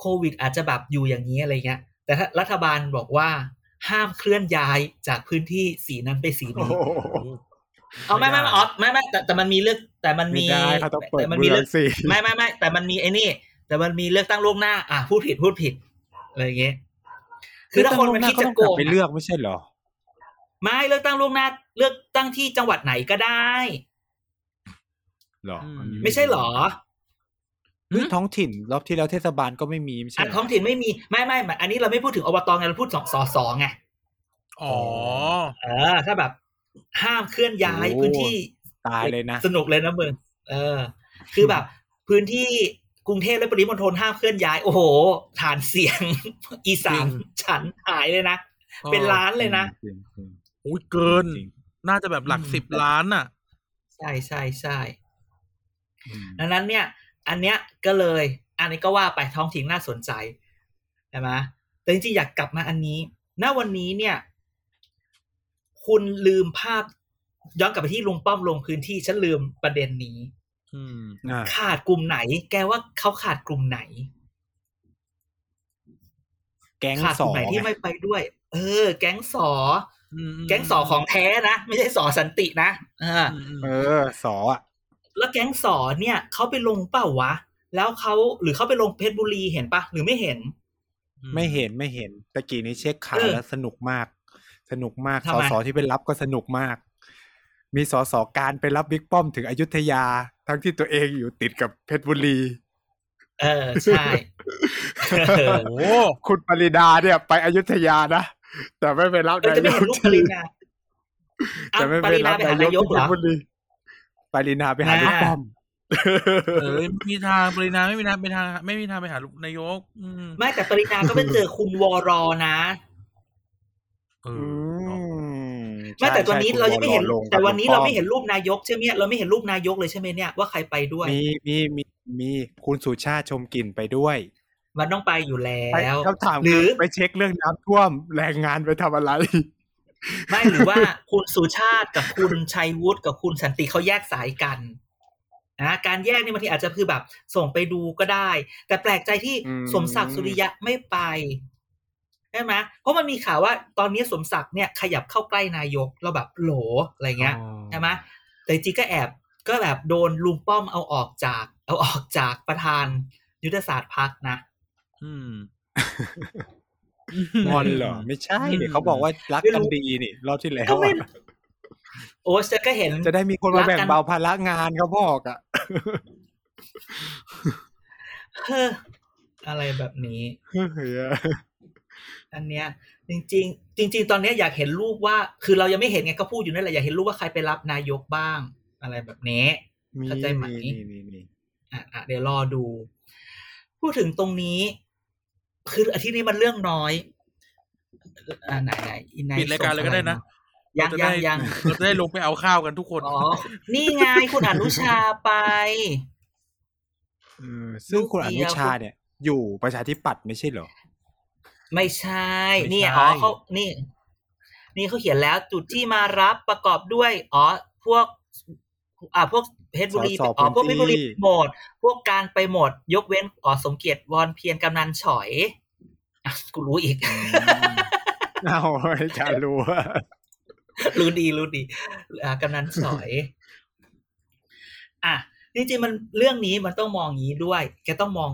โควิดอาจจะแบบอยู่อย่างนี้อะไรเงี้ย แต่ถ้ารัฐบาลบอกว่าห้ามเคลื่อนย้ายจากพื้นที่สีนั้นไปสีนี้เอาไม่ไม่ไม่อ๋อไม่ไม่แต่แต่มันมีเลือกแต่มันไม่มีได้เขาต้องเปิดแต่มันเมืมีอเลืงอกสิไม่ไม่ไม่แต่มันมีไอ้นี่ แต่มันมีเลือกตั้งล่วงหน้า อะพูดผิดพูดผิดอะไรอย่างเงี้ยคือถ้าคนมันคิดจะโกงไปเลือกไม่ใช่เหรอ ไม่เลือกตั้งล่วงหน้า เลือกตั้งที่จังหวัดไหนก็ได้เหรออืมอันนี้ไม่ใช่เหรอเรื่องท้องถิ่นรอบที่แล้วเทศบาลก็ไม่มีไม่ใช่อันเหรอท้องถิ่นไม่มีไม่ไม่อันนี้เราไม่พูดถึงอบตไงเราพูดสสสไงอ๋อเออ ถ้าแบบ ห้ามเคลื่อนย้ายพื้นที่ตายเลยนะสนุกเลยนะมึงเออ คือแบบ พื้นที่กรุงเทพและปริมณฑลห้ามเคลื่อนย้าย โอ้โหฐานเสียง อีสานฉันหายเลยนะเป็นล้านเลยนะจริงจริงโอ้ยเกินจริงน่าจะแบบหลักอืมสิบล้านน่ะ ใช่ใช่ใช่อืม ดังนั้นเนี่ย อันเนี้ยก็เลย อันนี้ก็ว่าไปท้องถิ่นน่าสนใจใช่ไหมแต่จริงๆอยากกลับมาอันนี้ณวันนี้เนี่ย คุณลืมภาพย้อนกลับไปที่ลุงป้อมลงพื้นที่ฉันลืมประเด็นนี้อืมอ่าขาดกลุ่มไหน แกว่าเขาขาดกลุ่มไหน แก๊งขาดสกอลุ่มไหนที่งไม่ไปด้วย เออ แก๊งสออืมแก๊งสอของแท้นะ ไม่ใช่สอสันตินะอ่าอืมอืมเออ สออะ แล้วแก๊งสอเนี่ยเขาไปลงเปล่าวะ แล้วเขาหรือเขาไปลงเพชรบุรีเห็นปะหรือไม่เห็น ไม่เห็นไม่เห็นตะกี้นี้เช็คข่าวเออแล้วสนุกมาก สนุกมากทำสไมสที่ไปรับก็สนุกมาก มีสสการไปรับบิ๊กป้อมถึงอยุธยา ทั้งที่ตัวเองอยู่ติดกับเพชรบุรี เออใช่เออโอ้คุณปริดาเนี่ย ไปอยุธยานะแต่ไม่ไปรับเออจะไม่เห็นรูปปรินาอะแต่ไม่ปไปริรันาบไปหานายกเหรอที่พชบุรี ปรินาไปหาน่าบิ๊กป้อมเออไม่มีทางปรินาไม่มีทางไปทางไม่มีทางไปหาลูกนายกอืมไม่แต่ปรินาก็ไปเจอคุณวรอนะเออือเนอะมไม่แต่ใช่วันนี้ใช่เรายังไม่เห็นคุณวรลงกับแต่วันนี้ลุงป้เราอไม่เห็นรูปนายกใช่ไหมเราไม่เห็นรูปนายกเลยใช่ไหมเนี่ยว่าใครไปด้วย มีมีมีมีคุณสุชาติชมกลิ่นไปด้วย มันต้องไปอยู่แล้ไปวคำถามหรือไปเช็คเรื่องน้ำท่วมแรงงานไปทำอะไร ไม่หรือว่าคุณสุชาติกับคุณชัยวุฒิกับคุณสันติเขาแยกสายกันนะการแยกนี่บางทีอาจจะคือแบบ ส่งไปดูก็ได้ แต่แปลกใจที่อืมสมศักดิ์สุริยะไม่ไปใช่ไหมเพราะมันมีข่าวว่าตอนนี้สมศักดิ์เนี่ยขยับเข้าใกล้นายกเราแบบโหลอะไรเงี้ยใช่ไหมแต่จริงๆก็แอบก็แบบโดนลุงป้อมเอาออกจาก เอาออกจากประธานยุทธศาสตร์พักนะ อืม งอนเหรอ ไม่ใช่อืมเดี๋ยวเขาบอกว่ารักไม่กันรู้ดีนี่รอบที่แล้วก็ไม่อะโอ้จะก็เห็น จะได้มีคนมาแบ่งรักกันเบาภาระงานเขาบอกอะเฮ้ออะไรแบบนี้เฮ้ยอันเนี้ย จริง ๆ จริง ๆ ตอนเนี้ยอยากเห็นรูปว่า คือเรายังไม่เห็นไงก็พูดอยู่นั่นแหละอยากเห็นรูปว่าใครไปรับนายกบ้าง อะไรแบบนี้มีเข้าใจไหมมีมีมีอะอะเดี๋ยวรอดู พูดถึงตรงนี้ คืออาทิตย์นี้มันเรื่องน้อยอ่าไหนไหนอินไนปิดรายการเลยก็ได้นะยังเราจะยังได้ยังเราจะได้ลงไปเอาข้าวกันทุกคนอ๋อนี่ไงคุณอนุชาไปเออซึ่งคุณลูอกเดีนุยวชาเนี่ย อยู่ประชาธิปัตย์ไม่ใช่เหรอ ไม่ใช่ไม่นี่ใช่อ๋อเขานี่ นี่เขาเขียนแล้วจุดที่มารับประกอบด้วย อ๋อ พวก อ่าพวก เพชรบุรีสสอ๋อพวกเพพื้ชนรบุรีที่หมด พวกการไปหมด ยกเว้นอ๋อสมเกียรติวอนเพียรกำนันฉอยอะกูรู้อีกเอาอาจารย์รู้ว่ารู้ดีรู้ดีอ่ากำนันฉอย อะจริงๆมันเรื่องนี้มันต้องมองอย่างนี้ด้วยแกต้องมอง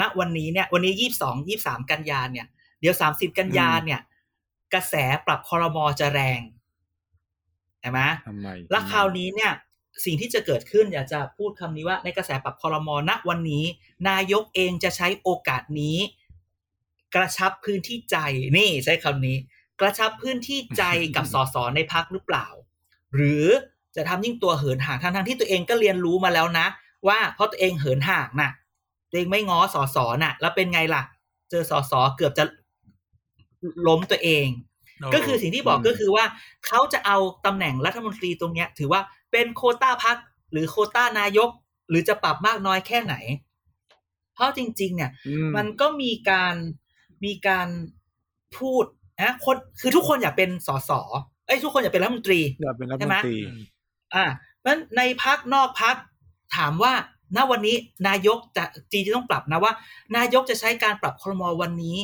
ณวันนี้เนี่ย วันนี้ยี่สิบสองยี่สามกันยาเนี่ย เดี๋ยวสามสิบกันยาเนี่ย กระแสปรับคอรมอจะแรงใช่ไหมทำไมแล้วคราวนี้เนี่ย สิ่งที่จะเกิดขึ้นอยากจะพูดคำนี้ว่าในกระแสปรับคอรมอณวันนี้ นายกเองจะใช้โอกาสนี้ กระชับพื้นที่ใจนี่ใช้คำนี้ กระชับพื้นที่ใจกับสสในพักหรือเปล่า หรือจะทำยิ่งตัวเหินห่างทั้งทงที่ตัวเองก็เรียนรู้มาแล้วนะ ว่าเพราะตัวเองเหินห่างน่ะตัวเองไม่ง้อสสน่ะ แล้วเป็นไงล่ะ เจอสสเกือบจะล้มตัวเอง ก็คือสิ่งที่บอกก็คือว่าเขาจะเอาตำแหน่งรัฐมนตรีตรงเนี้ย ถือว่าเป็นโควต้าพักหรือโควต้านายก หรือจะปรับมากน้อยแค่ไหน เพราะจริง ๆ เนี่ยอืมันก็มีการมีการพูดนะคนคือทุกคนอยากเป็นสสเอ้ยทุกคนอยากเป็นรัฐมนตรีอยากเป็นรัฐใช่มไหมนตรีอ่าเพราะฉะนั้นในพักนอกพักถามว่าณวันนี้นายกจะจีจะต้องปรับนะว่า นายกจะใช้การปรับครมวันนี้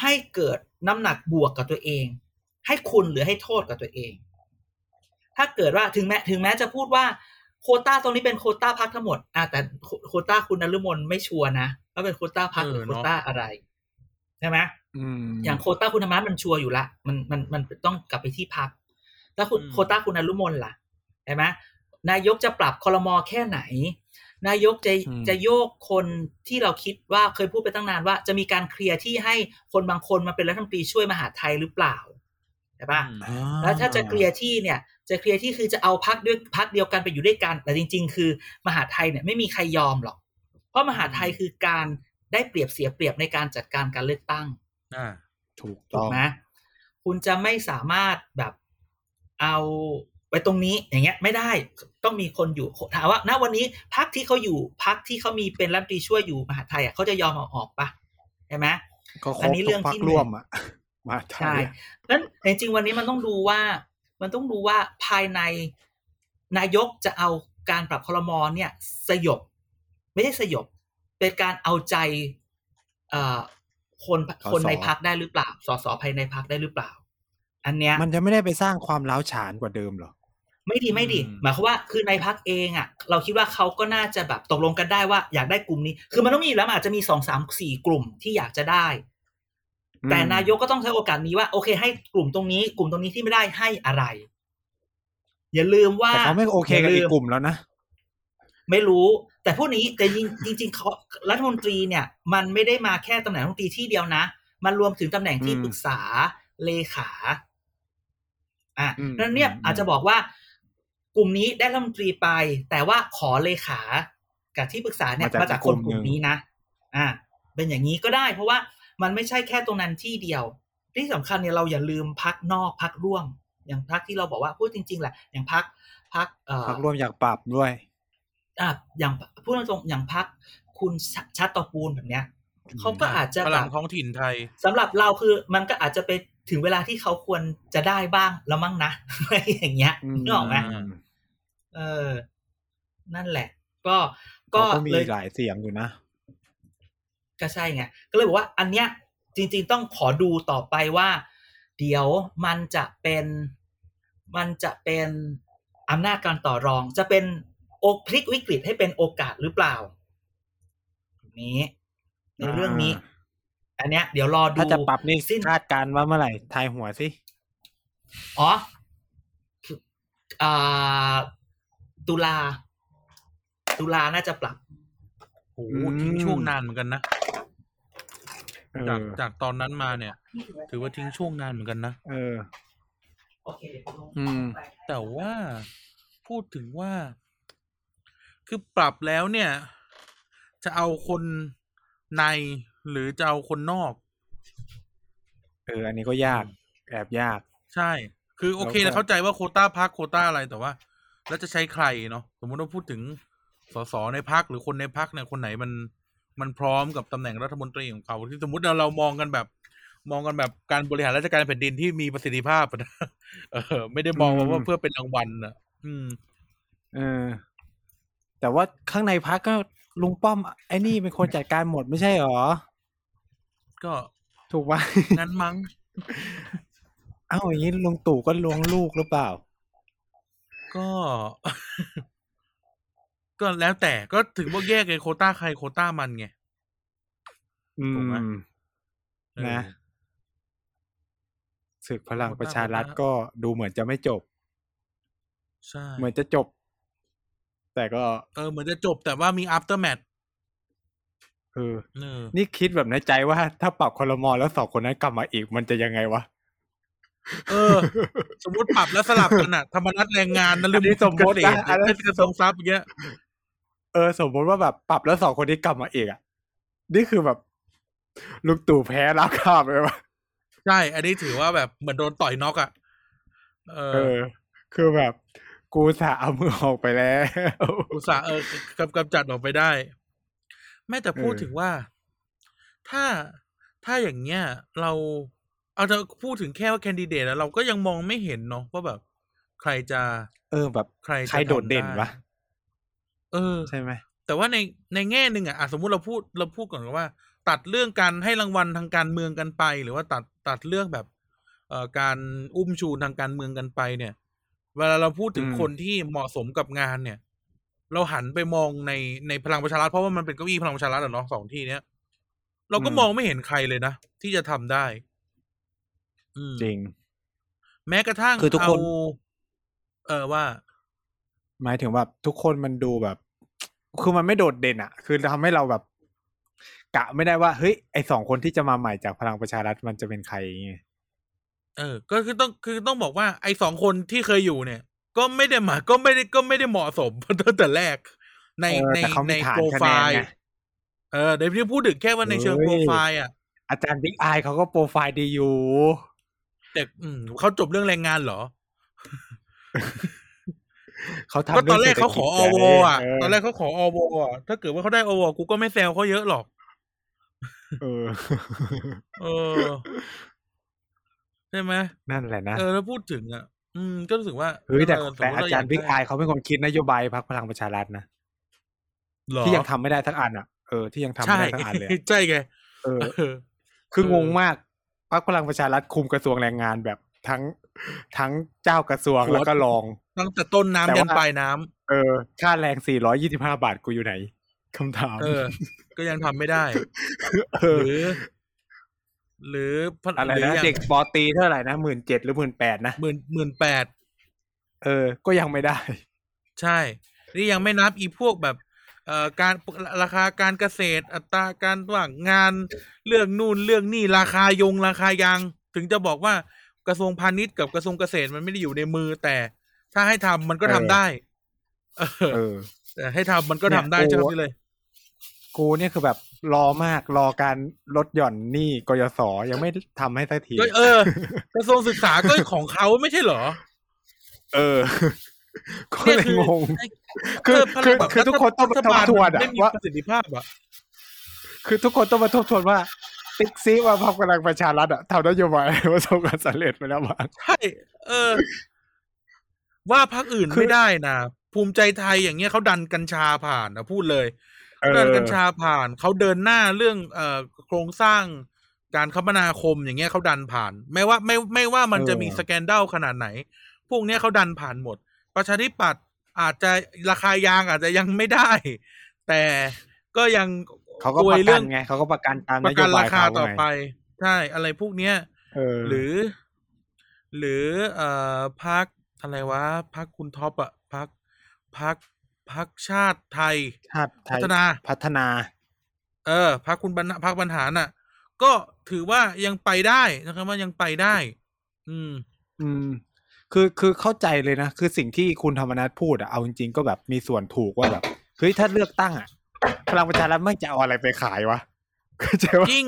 ให้เกิดน้ำหนักบวกกับตัวเอง ให้คุณหรือให้โทษกับตัวเอง ถ้าเกิดว่าถึงแม้ถึงแม้จะพูดว่าโควต้าตรงนี้เป็นโควต้าพักทั้งหมดอ่าแต่โคโควต้าคุณนฤมลไม่ชัวร์นะว่าเป็นโควต้าพักหรือเออโคเนอะต้าอะไรใช่ไหมอืมอย่างโควต้าคุณธรรมนัฐมันชัวร์อยู่ละมันมันมันต้องกลับไปที่พักแล้วคุณอืมโควต้าคุณอรุมนล่ะใช่ไหมนายกจะปรับคอรมอแค่ไหน นายกจะจะโยกคนที่เราคิดว่าเคยพูดไปตั้งนานว่า จะมีการเคลียร์ที่ให้คนบางคนมาเป็นรัฐมนตรีช่วยมหาดไทยหรือเปล่าใช่ปะอืมแล้วถ้าจะเคลียร์ที่เนี่ย จะเคลียร์ที่คือจะเอาพักด้วยพักเดียวกันไปอยู่ด้วยกัน แต่จริง ๆ คือมหาไทยเนี่ยไม่มีใครยอมหรอก เพราะมหาไทยคือการได้เปรียบเสียเปรียบในการจัดการการเลือกตั้งอ่าถูกถูต้กองไหมคุณจะไม่สามารถแบบเอาไปตรงนี้อย่างเงี้ยไม่ได้ต้องมีคนอยู่ถามว่าณวันนี้พักที่เขาอยู่พักที่เขามีเป็นรัฐมนตรีช่วยอยู่มหาไทยอะเขาจะยอมเอาออกปะใช่ไหมก็ครอับนนี้ทุเรื่กองพัที่กหนึ่งร่วมอะ มาไทใช่ยนั้นแต่จริงๆวันนี้มันต้องดูว่า มันต้องดูว่าภายในนายกจะเอาการปรับคลมอเนี่ย สยบ ไม่ใช่สยบ เป็นการเอาใจเอ่อคนคนในพักได้หรือเปล่า สสภายในพักได้หรือเปล่า อันเนี้ย มันจะไม่ได้ไปสร้างความร้าวฉานกว่าเดิมเหรอ ไม่ดีไม่ดีอืมหมายความว่าคือในพักเองอะ เราคิดว่าเขาก็น่าจะแบบตกลงกันได้ว่าอยากได้กลุ่มนี้ คือมันต้องมีอยู่แล้วมันอาจจะมีสองสามสี่กลุ่มที่อยากจะได้อืม แต่นายกก็ต้องใช้โอกาสนี้ว่า โอเค ให้กลุ่มตรงนี้ กลุ่มตรงนี้ที่ไม่ได้ให้อะไร อย่าลืมว่าแต่เขาไม่โอเคกับย่าอีลืกกลุ่มแล้วนะไม่รู้ แต่พวกนี้แต่จริงจริงๆเขารัฐมนตรีเนี่ย มันไม่ได้มาแค่ตำแหน่งรัฐมนตรีที่เดียวนะ มันรวมถึงตำแหน่งที่อืมปรึกษาเลขา อะอืมนั่นเนี่ยอืมอาจจะบอกว่ากลุ่มนี้ได้รัฐมนตรีไป แต่ว่าขอเลขา กับที่ปรึกษาเนี่ยมาจากคนกลุ่มนี้นะ อ่า เป็นอย่างนี้ก็ได้ เพราะว่า มันไม่ใช่แค่ตรงนั้นที่เดียว ที่สำคัญเนี่ยเราอย่าลืมพักนอกพักร่วม อย่างพักที่เราบอกว่าพูดจริง ๆแหละ อย่างพักพักเอ่อพักร่วมอยากปรับด้วยอะอย่างพูดตรงๆอย่างพักคุณชชัดตอปูนแบบเนี้ยเขาก็อาจจะพแบลังบท้องถิ่นไทยสำหรับเราคือมันก็อาจจะไปถึงเวลาที่เขาควรจะได้บ้างแล้วมั้งนะอะไรอย่างเงี้ยอืมนึกออกไหมอืมเออ นั่นแหละ ก็ก็ก็มีเลยหลายเสียงอยู่นะ ก็ใช่ไง ก็เลยบอกว่าอันเนี้ยจริง ๆ ต้องขอดูต่อไปว่า เดี๋ยวมันจะเป็นมันจะเป็นอำนาจการต่อรองจะเป็นโอกพลิกวิกฤตให้เป็นโอกาสหรือเปล่านี้ในเรื่องนี้ อันเนี้ย เดี๋ยวรอดูถ้าจะปรับนี่สิ้นคาดการณ์ว่าเมื่อไหร่ทายหัวสิอ๋อคืออ่าตุลา ตุลาน่าจะปรับโอ้โหทิ้งช่วงนานเหมือนกันนะเอ จากอจากตอนนั้นมาเนี่ย ถือว่าทิ้งช่วงนานเหมือนกันนะเออโอเคเดี๋ยวผมลงอืมไปแต่ว่าพูดถึงว่า คือปรับแล้วเนี่ย จะเอาคนในหรือจะเอาคนนอก เออ อันนี้ก็ยาก แอบยาก ใช่ คือโอเคแล้วก็นะเข้าใจว่าโควต้าพักโควต้าอะไรแต่ว่า แล้วจะใช้ใครเนาะสมมติว่าพูดถึงสสในพักหรือคนในพักเนี่ยคนไหนมัน มันพร้อมกับตำแหน่งรัฐมนตรีของเขาที่สมมติเราเรามองกันแบบ มองกันแบบการบริหารราชการแผ่นดินที่มีประสิทธิภาพอะนะเออ ไม่ได้มองว่าเพื่อเป็นรางวัลนะอืม เออ แต่ว่าข้างในพักก็ลุงป้อม ไอ้นี่เป็นคนจัดการหมดไม่ใช่หรอ ก็ถูกปะงั้นมั้งเอ้าอย่างนี้ลุงตู่ก็ลวงลูกหรือเปล่า ก็ ก็แล้วแต่ก็ถึงว่าแยกไงโควต้าใครโควต้ามันไงอืถูกไหมมเออนะศึกพลังโควต้าประชารัฐโควต้าก็ดูเหมือนจะไม่จบใช่เหมือนจะจบ แต่ก็ เออเหมือนจะจบแต่ว่ามี after match เออเออนี่คิดแบบในใจว่าถ้าปรับคอรมอแล้วสองคนนั้นกลับมาอีกมันจะยังไงวะ เออ สมมติปรับแล้วสลับกันอะธรรมนัตแรงงานนลือันนี้สมมติเกษนะตรอันนั้นกระทรวงทรัพย์อย่างเงี้ย เออ สมมติว่าแบบปรับแล้วสองคนนี้กลับมาอีกอะนี่คือแบบลุงตู่แพ้รับคาบเลยวะใช่ อันนี้ถือว่าแบบเหมือนโดนต่อยน็อกอะเอเอออ คือแบบ กูสาเอามือออกไปแล้วอุตส่าห์เออกำกำจัดออกไปได้แม้แต่พูดเออถึงว่า ถ้าถ้าอย่างเงี้ย เราเอาจะพูดถึงแค่ว่าแคนดิเดตแล้วเราก็ยังมองไม่เห็นเนาะว่าแบบ ใครจะ เออแบบ ใครจะใครโดดเด่นทำไวะ เออใช่ไหมแต่ว่าในในแง่หนึ่งอะอะสมมุติเราพูดเราพูดก่อนว่า ตัดเรื่องการให้รางวัลทางการเมืองกันไป หรือว่าตัดตัดเรื่องแบบเอ่อการอุ้มชูทางการเมืองกันไปเนี่ย เวลาเราพูดถึงคนที่เหมาะสมกับงานเนี่ย เราหันไปมองในในพลังประชารัฐเพราะว่ามันเป็นเก้าอี้พลังประชารัฐอะเนาะสองที่เนี้ยเราก็มองไม่เห็นใครเลยนะ ที่จะทำได้ อืมจริง แม้กระทั่งคือทุกคน เอาเออว่า หมายถึงแบบทุกคนมันดูแบบ คือมันไม่โดดเด่นอะคือทำให้เราแบบ กะไม่ได้ว่าเฮ้ยไอสองคนที่จะมาใหม่จากพลังประชารัฐมันจะเป็นใครไงเออ ก็คือต้องคือต้องบอกว่าไอ้สองคนที่เคยอยู่เนี่ย ก็ไม่ได้หมาก็ไม่ได้ก็ไม่ได้เหมาะสมตั้งแต่แรก ในเออในแต่เขาในมีฐานโปรคะไฟแนนล์ไงเออเดี๋ยวพี่พูดถึงแค่ว่าในเชิงเฮ้ยโปรไฟล์อะอาจารย์บิ๊กไอเขาก็โปรไฟล์ดีอยู่แต่อืมเขาจบเรื่องแรงงานเหรอ เขาทำก็ตอนแรกศษฐเขาขออจวไงอะเตอนแรกเขาขออวอะถ้าเกิดว่าเขาได้อวกูก็ไม่แซวเขาเยอะหรอก เออ เออใช่ไหมนั่นแหละนะเออแล้วพูดถึงอะ อืม ก็รู้สึกว่าเฮ้ยแต่เสมแต่มุอาติเจารย์บิ๊กไอได้เขาเป็นคนคิดนโยบายพรรคพลังประชารัฐนะเหรอที่ยังทำไม่ได้ทั้งอันอะเออที่ยังทำไม่ใช่ได้ทั้งอันเลยอะใช่ไงเออเออคืองงเออมากพรรคพลังประชารัฐคุมกระทรวงแรงงานแบบทั้งทั้งเจ้ากระทรวงหัวแล้วก็รอง ตั้งแต่ต้นน้ำแต่ยันว่าปลายน้ำเออ ค่าแรงสี่ร้อยยี่สิบห้าบาทกูอยู่ไหนคำถาม เออ ก็ยังทำไม่ได้เออหรือหรือพอะไรหนะย่างเด็กปอตรีเท่าไหร่นะหมื่นเจ็ดหรือหมื่นแปดนะหมื่นหมื่นแปดเออ ก็ยังไม่ได้ ใช่ นี่ยังไม่นับอีพวกแบบเอ่อการราคาการเกษตรอัตราการว่างงานเรื่องนู่นเรื่องนี่ราคายงราคายาง ถึงจะบอกว่ากระทรวงพาณิชย์กับกระทรวงเกษตรมันไม่ได้อยู่ในมือแต่ ถ้าให้ทำมันก็ทำได้เออเออแต่ให้ทำมันก็ทำได้เนี่ยใช่ไหมโอ้พี่เลย กูเนี่ยคือแบบรอมากรอการลดหย่อนหนี้กยศยังไม่ทำให้สักทีก็เออกระทรวงศึกษาก็ของเขาไม่ใช่เหรอ เออก็เนี่ยเลยคืองงคือพลัคืงอแบบคือทุกคนต้องรัมาฐบาลทบทวนมัอะไม่มีว่าประสิทธิภาพอะคือทุกคนต้องมาทบทวนว่า ติ๊กซีว่าพรรคพลังประชารัฐอะทำนโยบายประสบความสำเร็จไปแล้วบ้างใช่เออ ว่าพรรคอื่นคือไม่ได้นะภูมิใจไทยอย่างเงี้ยเขาดันกัญชาผ่านนะพูดเลยเออเรื่องกัญชาผ่านเขาเดินหน้าเรื่องเอ่อโครงสร้างการคมนาคมอย่างเงี้ยเขาดันผ่าน ไม่ว่าไม่ไม่ว่ามันจะมีสแกนเดลขนาดไหน พวกเนี้ยเขาดันผ่านหมด ประชาธิปัตย์อาจจะราคายางอาจจะยังไม่ได้ แต่ก็ยังเขาก็อปวยระเรื่กัอนงไงเขาก็ประกันตามปนระโยกันบารายคาเขาต่อไงไป ใช่ อะไรพวกเนี้ยเออหรือ หรือเอ่อพัก อะไรวะพักคุณท็อปอะพักพักพักชาติไทย ชาติไทพัยฒนา พัฒนา เออพักคุณบรรณพักบรรหารน่ะ ก็ถือว่ายังไปได้นะครับว่ายังไปได้ อืม อืม คือคือเข้าใจเลยนะ คือสิ่งที่คุณธรรมนัฐพูดอะเอาจริงๆก็แบบมีส่วนถูกว่าแบบเฮ้ยถ้าเลือกตั้งอะพลังประชารัฐมึงจะเอาอะไรไปขายวะเข้าใจว่า จริง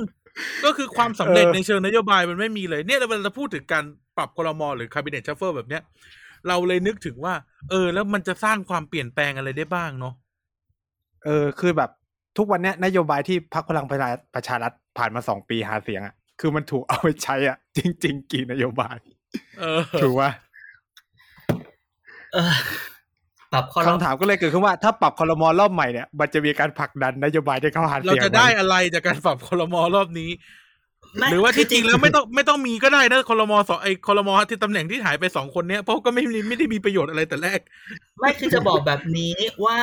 ก็คือความสำเร็จเออ ในเชิงนโยบายมันไม่มีเลย เนี่ยเราเราพูดถึงการปรับครม. หรือ cabinet shuffle แบบเนี้ย เราเลยนึกถึงว่า เออ แล้วมันจะสร้างความเปลี่ยนแปลงอะไรได้บ้างเนาะเออ คือแบบทุกวันเนี้ยนโยบายที่พรรคพลังประชาประชารัฐผ่านมาสองปีหาเสียงอะคือมันถูกเอาไปใช้อะ จริง ๆ กี่นโยบายเออถูกว่าเออปรับข้อคำถามก็เลยเกิดขึ้นว่าถ้าปรับคอรมอรอบใหม่เนี่ยมันจะมีการผลักดันนโยบายที่เขาหาเราเสียงจะได้หมอะไรจากการปรับคลมรอบนี้ไม่ หรือว่าที่คืจริงแล้วไม่ต้องไม่ต้องมีก็ได้นะคลมสองไอ้คลมที่ตำแหน่งที่หายไปสองคนเนี้ยเพราะก็ไม่มีไม่ได้มีประโยชน์อะไรแต่แรก ไม่คือจะบอกแบบนี้ว่า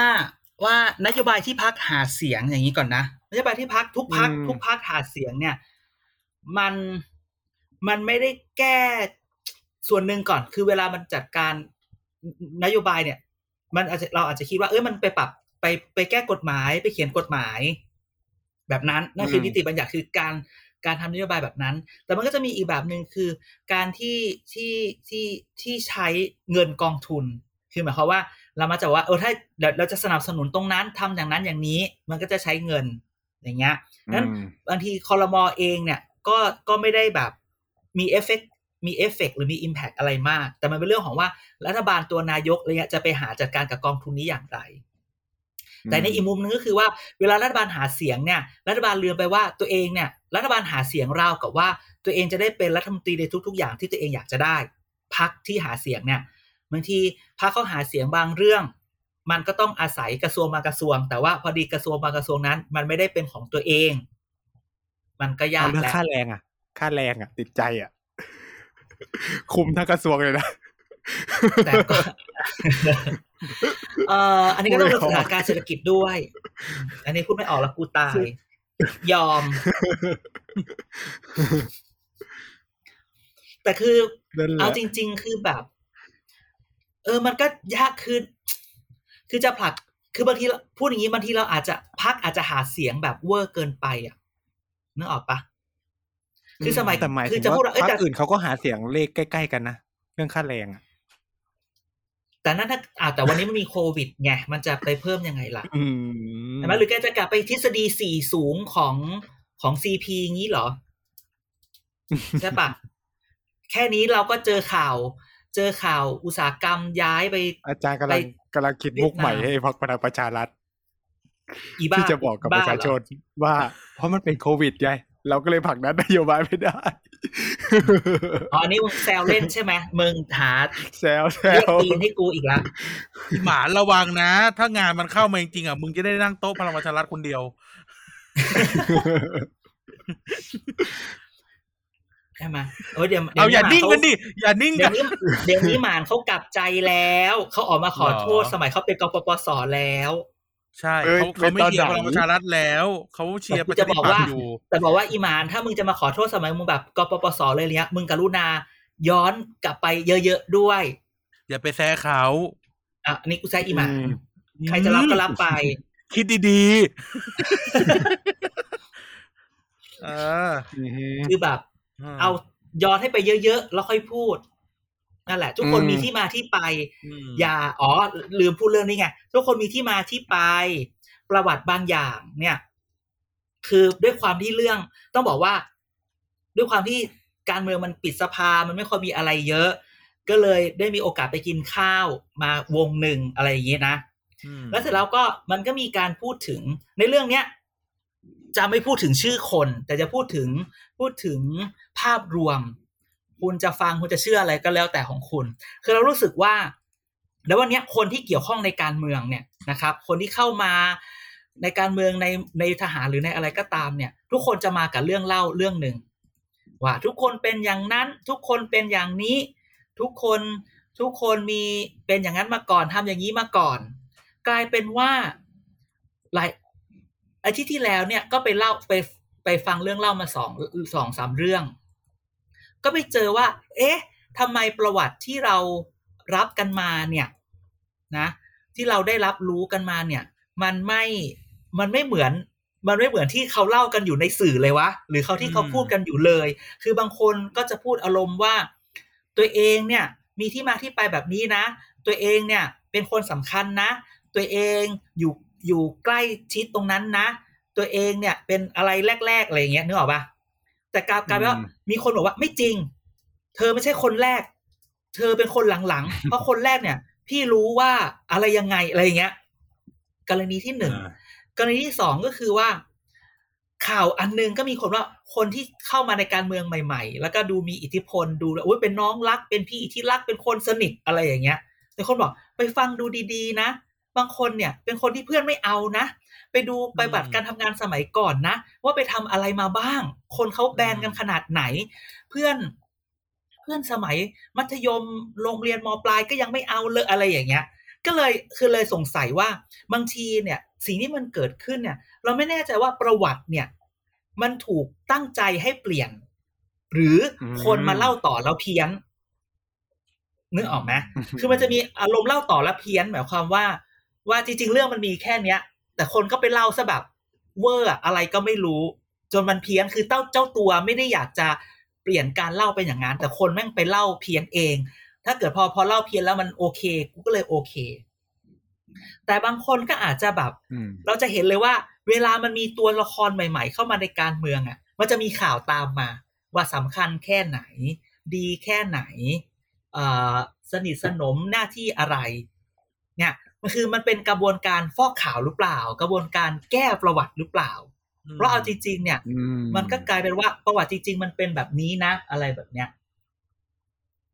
ว่านโยบายที่พักหาเสียงอย่างนี้ก่อนนะนโยบายที่พักทุกพักทุกพักหาเสียงเนี่ย มันมันไม่ได้แก้ส่วนหนึ่งก่อน คือเวลามันจัดการนโยบายเนี่ย มันอาจจะเราอาจจะคิดว่าเอ้ยมันไปปรับไปไปแก้กฎหมายไปเขียนกฎหมาย แบบนั้นนั่นคือนิติบัญญัติคือการ การทำนโยบายแบบนั้น แต่มันก็จะมีอีกแบบหนึ่งคือ การที่ที่ที่ที่ใช้เงินกองทุน คือหมายความว่าเรามาจากว่าเออถ้าเดี๋ยวเราจะสนับสนุนตรงนั้นทำอย่างนั้นอย่างนี้มันก็จะใช้เงินอย่างเงี้ยนั้นอืมบางทีคอรมอเองเนี่ยก็ก็ไม่ได้แบบมีเอฟเฟกมีเอฟเฟกหรือมี impact อะไรมาก แต่มันเป็นเรื่องของว่ารัฐบาลตัวนายกอะไรเงี้ยจะไปหาจัดการกับกองทุนนี้อย่างไร แต่ในอีกมุมนึงก็คือว่าเวลารัฐบาลหาเสียงเนี่ยรัฐบาลลืมไปว่าตัวเองเนี่ยรัฐบาลหาเสียงราวกับว่า ตัวเองจะได้เป็นรัฐมนตรีในทุก ๆ อย่างที่ตัวเองอยากจะได้พรรคที่หาเสียงเนี่ยบางทีพรรคเขาหาเสียงบางเรื่อง มันก็ต้องอาศัยกระทรวงบางกระทรวง แต่ว่าพอดีกระทรวงบางกระทรวงนั้น มันไม่ได้เป็นของตัวเอง มันก็ยาเอากเรื่องแหละค่าแรงอะ ค่าแรงอะ ติดใจอะ คุมทั้งกระทรวงเลยนะแต่ก็ เอ่ออันนี้ก็ต้องดูสถานการณ์เศรษฐกิจด้วย อันนี้พูดไม่ออกแล้วกูตาย ยอม แต่คือนั่นแหละเอาจริง ๆ คือแบบ เออ มันก็ยากคือ คือจะผลัก คือบางทีเราพูดอย่างนี้บางทีเราอาจจะพักอาจจะหาเสียงแบบเวอร์เกินไปอะนึกออกปะคือสมัยแต่หมายคืถึองจะพูดว่าว่าเอ้ยพรรแต่คอื่นเขาก็หาเสียงเลขใกล้ ๆ กันนะเรื่องค่าแรงอะ แต่นั่นถ้าอ่าแต่วันนี้มันมีโควิดไงมันจะไปเพิ่มยังไงล่ะอืมใช่ไหมหรือแกจะกลับไปทฤษฎีสี่สูงของของซีพีงี้เหรอ ใช่ปะแค่นี้เราก็เจอข่าว เจอข่าวอุตสาหกรรมย้ายไป อาจารย์กำลังไปกำลังคิดมุกใหม่เวียดนามให้พรรคพลังประชารัฐอีบ้าที่จะบอกกับประชาชนว่า เพราะมันเป็นโควิดไง เราก็เลยผลักดันนโยบายไม่ได้อ๋ออันนี้มึงแซวเล่นใช่ไหมมึงหาแซวแซเรียกวตีนให้กูอีกละพี่หมาระวังนะ ถ้างานมันเข้ามาจริงๆอะมึงจะได้นั่งโต๊ะพลังประชารัฐคนเดียวใช่ไหมเออเดี๋ยวเอาอย่าหมนิ่งเขกันดิอย่านิ่งเดี๋กัยวนนี้เดี๋ยวนี้หมานเขากลับใจแล้ว เขาออกมาขอโทษหรอสมัยเขาเป็นกปปสแล้ว ใช่เอ้ยเขาเขาไม่เป็นตอนเชียร์ไหนพลังประชารัฐแล้วเขาเชียร์แต่ประกูจะชาธิบอกปัตว่าย์อยู่แต่บอกว่าอีหมานถ้ามึงจะมาขอโทษสมัยมึงแบบกปปสเลยเนี้ยมึงกรุณาย้อนกลับไปเยอะๆด้วย อย่าไปแซะเขาอะอันนี้กูใช้อีหมานอืมใครจะรับก็รับไป คิดดีๆเอออือฮึคือแบบ เอาย้อนให้ไปเยอะๆแล้วค่อยพูด นั่นแหละ ทุกคนอืมมีที่มาที่ไปมอย่าอ๋อลืมพูดเรื่องนี้ไงทุกคนมีที่มาที่ไป ประวัติบางอย่างเนี่ย คือด้วยความที่เรื่อง ต้องบอกว่า ด้วยความที่การเมืองมันปิดสภามันไม่ค่อยมีอะไรเยอะ ก็เลยได้มีโอกาสไปกินข้าวมาวงหนึ่งอะไรอย่างเงี้ยนะอืมแล้วเสร็จแล้วก็มันก็มีการพูดถึงในเรื่องเนี้ยจะไม่พูดถึงชื่อคน แต่จะพูดถึงพูดถึงภาพรวม คุณจะฟังคุณจะเชื่ออะไรก็แล้วแต่ของคุณ คือเรารู้สึกว่า แล้ววันนี้คนที่เกี่ยวข้องในการเมืองเนี่ยนะครับ คนที่เข้ามาในการเมืองในในทหารหรือในอะไรก็ตามเนี่ย ทุกคนจะมากับเรื่องเล่าเรื่องหนึ่งว่าทุกคนเป็นอย่างนั้น ทุกคนเป็นอย่างนี้ ทุกคนทุกคนมีเป็นอย่างนั้นมาก่อนทำอย่างนี้มาก่อน กลายเป็นว่าหลายอาทิตย์ที่แล้วเนี่ยก็ไปเล่าไปไปฟังเรื่องเล่ามาสองสองสามเรื่อง ก็ไปเจอว่า เอ๊ะทำไมประวัติที่เรารับกันมาเนี่ยนะที่เราได้รับรู้กันมาเนี่ย มันไม่มันไม่เหมือนมันไม่เหมือนที่เขาเล่ากันอยู่ในสื่อเลยวะ หรือเขาที่เขาพูดกันอยู่เลย คือบางคนก็จะพูดอารมณ์ว่า ตัวเองเนี่ยมีที่มาที่ไปแบบนี้นะ ตัวเองเนี่ยเป็นคนสำคัญนะ ตัวเองอยู่อยู่ใกล้ชิดตรงนั้นนะ ตัวเองเนี่ยเป็นอะไรแรกๆอะไรอย่างเงี้ยนึกออกปะ แต่กลายกลายเป็นว่าอืมมีคนบอกว่าไม่จริง เธอไม่ใช่คนแรก เธอเป็นคนหลังๆเพราะคนแรกเนี่ย พี่รู้ว่าอะไรยังไงอะไรอย่างเงี้ย กรณีที่หนึ่งอ่ากรณีที่สองก็คือว่า ข่าวอันหนึงก็มีคนว่าคนที่เข้ามาในการเมืองใหม่ๆ แล้วก็ดูมีอิทธิพลดูแล้วโอ้ยเป็นน้องรัก เป็นพี่ที่รักเป็นคนสนิทอะไรอย่างเงี้ยแต่คนบอกไปฟังดูดีๆนะ บางคนเนี่ย เป็นคนที่เพื่อนไม่เอานะ ไปดูไปบัตรการทำงานสมัยก่อนนะ ว่าไปทำอะไรมาบ้าง คนเขาแบนกันขนาดไหน เพื่อนเพื่อนสมัยมัธยมโรงเรียนมปลายก็ยังไม่เอาเลยอะไรอย่างเงี้ย ก็เลยคือเลยสงสัยว่าบางทีเนี่ย สิ่งที่มันเกิดขึ้นเนี่ย เราไม่แน่ใจว่าประวัติเนี่ย มันถูกตั้งใจให้เปลี่ยน หรืออมคนมาเล่าต่อแล้วเพี้ยนนึกออกไหมคือมันจะมีอารมณ์เล่าต่อและเพี้ยนหมายความว่า ว่าจริง ๆ เรื่องมันมีแค่เนี้ย แต่คนก็ไปเล่าซะแบบเวอร์อะอะไรก็ไม่รู้ จนมันเพี้ยนคือเจ้าเจ้าตัวไม่ได้อยากจะเปลี่ยนการเล่าเป็นอย่างนั้นแต่คนแม่งไปเล่าเพี้ยนเอง ถ้าเกิดพอพอเล่าเพี้ยนแล้วมันโอเค กูก็เลยโอเค แต่บางคนก็อาจจะแบบอืมเราจะเห็นเลยว่า เวลามันมีตัวละครใหม่ ๆ เข้ามาในการเมืองอะ มันจะมีข่าวตามมา ว่าสำคัญแค่ไหน ดีแค่ไหนเอ่อสนิทสนมหน้าที่อะไร เนี่ย มันคือมันเป็นกระบวนการฟอกข่าวหรือเปล่า กระบวนการแก้ประวัติหรือเปล่า เพราะเอาจริง ๆ เนี่ยอืมมันก็กลายเป็นว่าประวัติจริง ๆ มันเป็นแบบนี้นะ อะไรแบบเนี้ย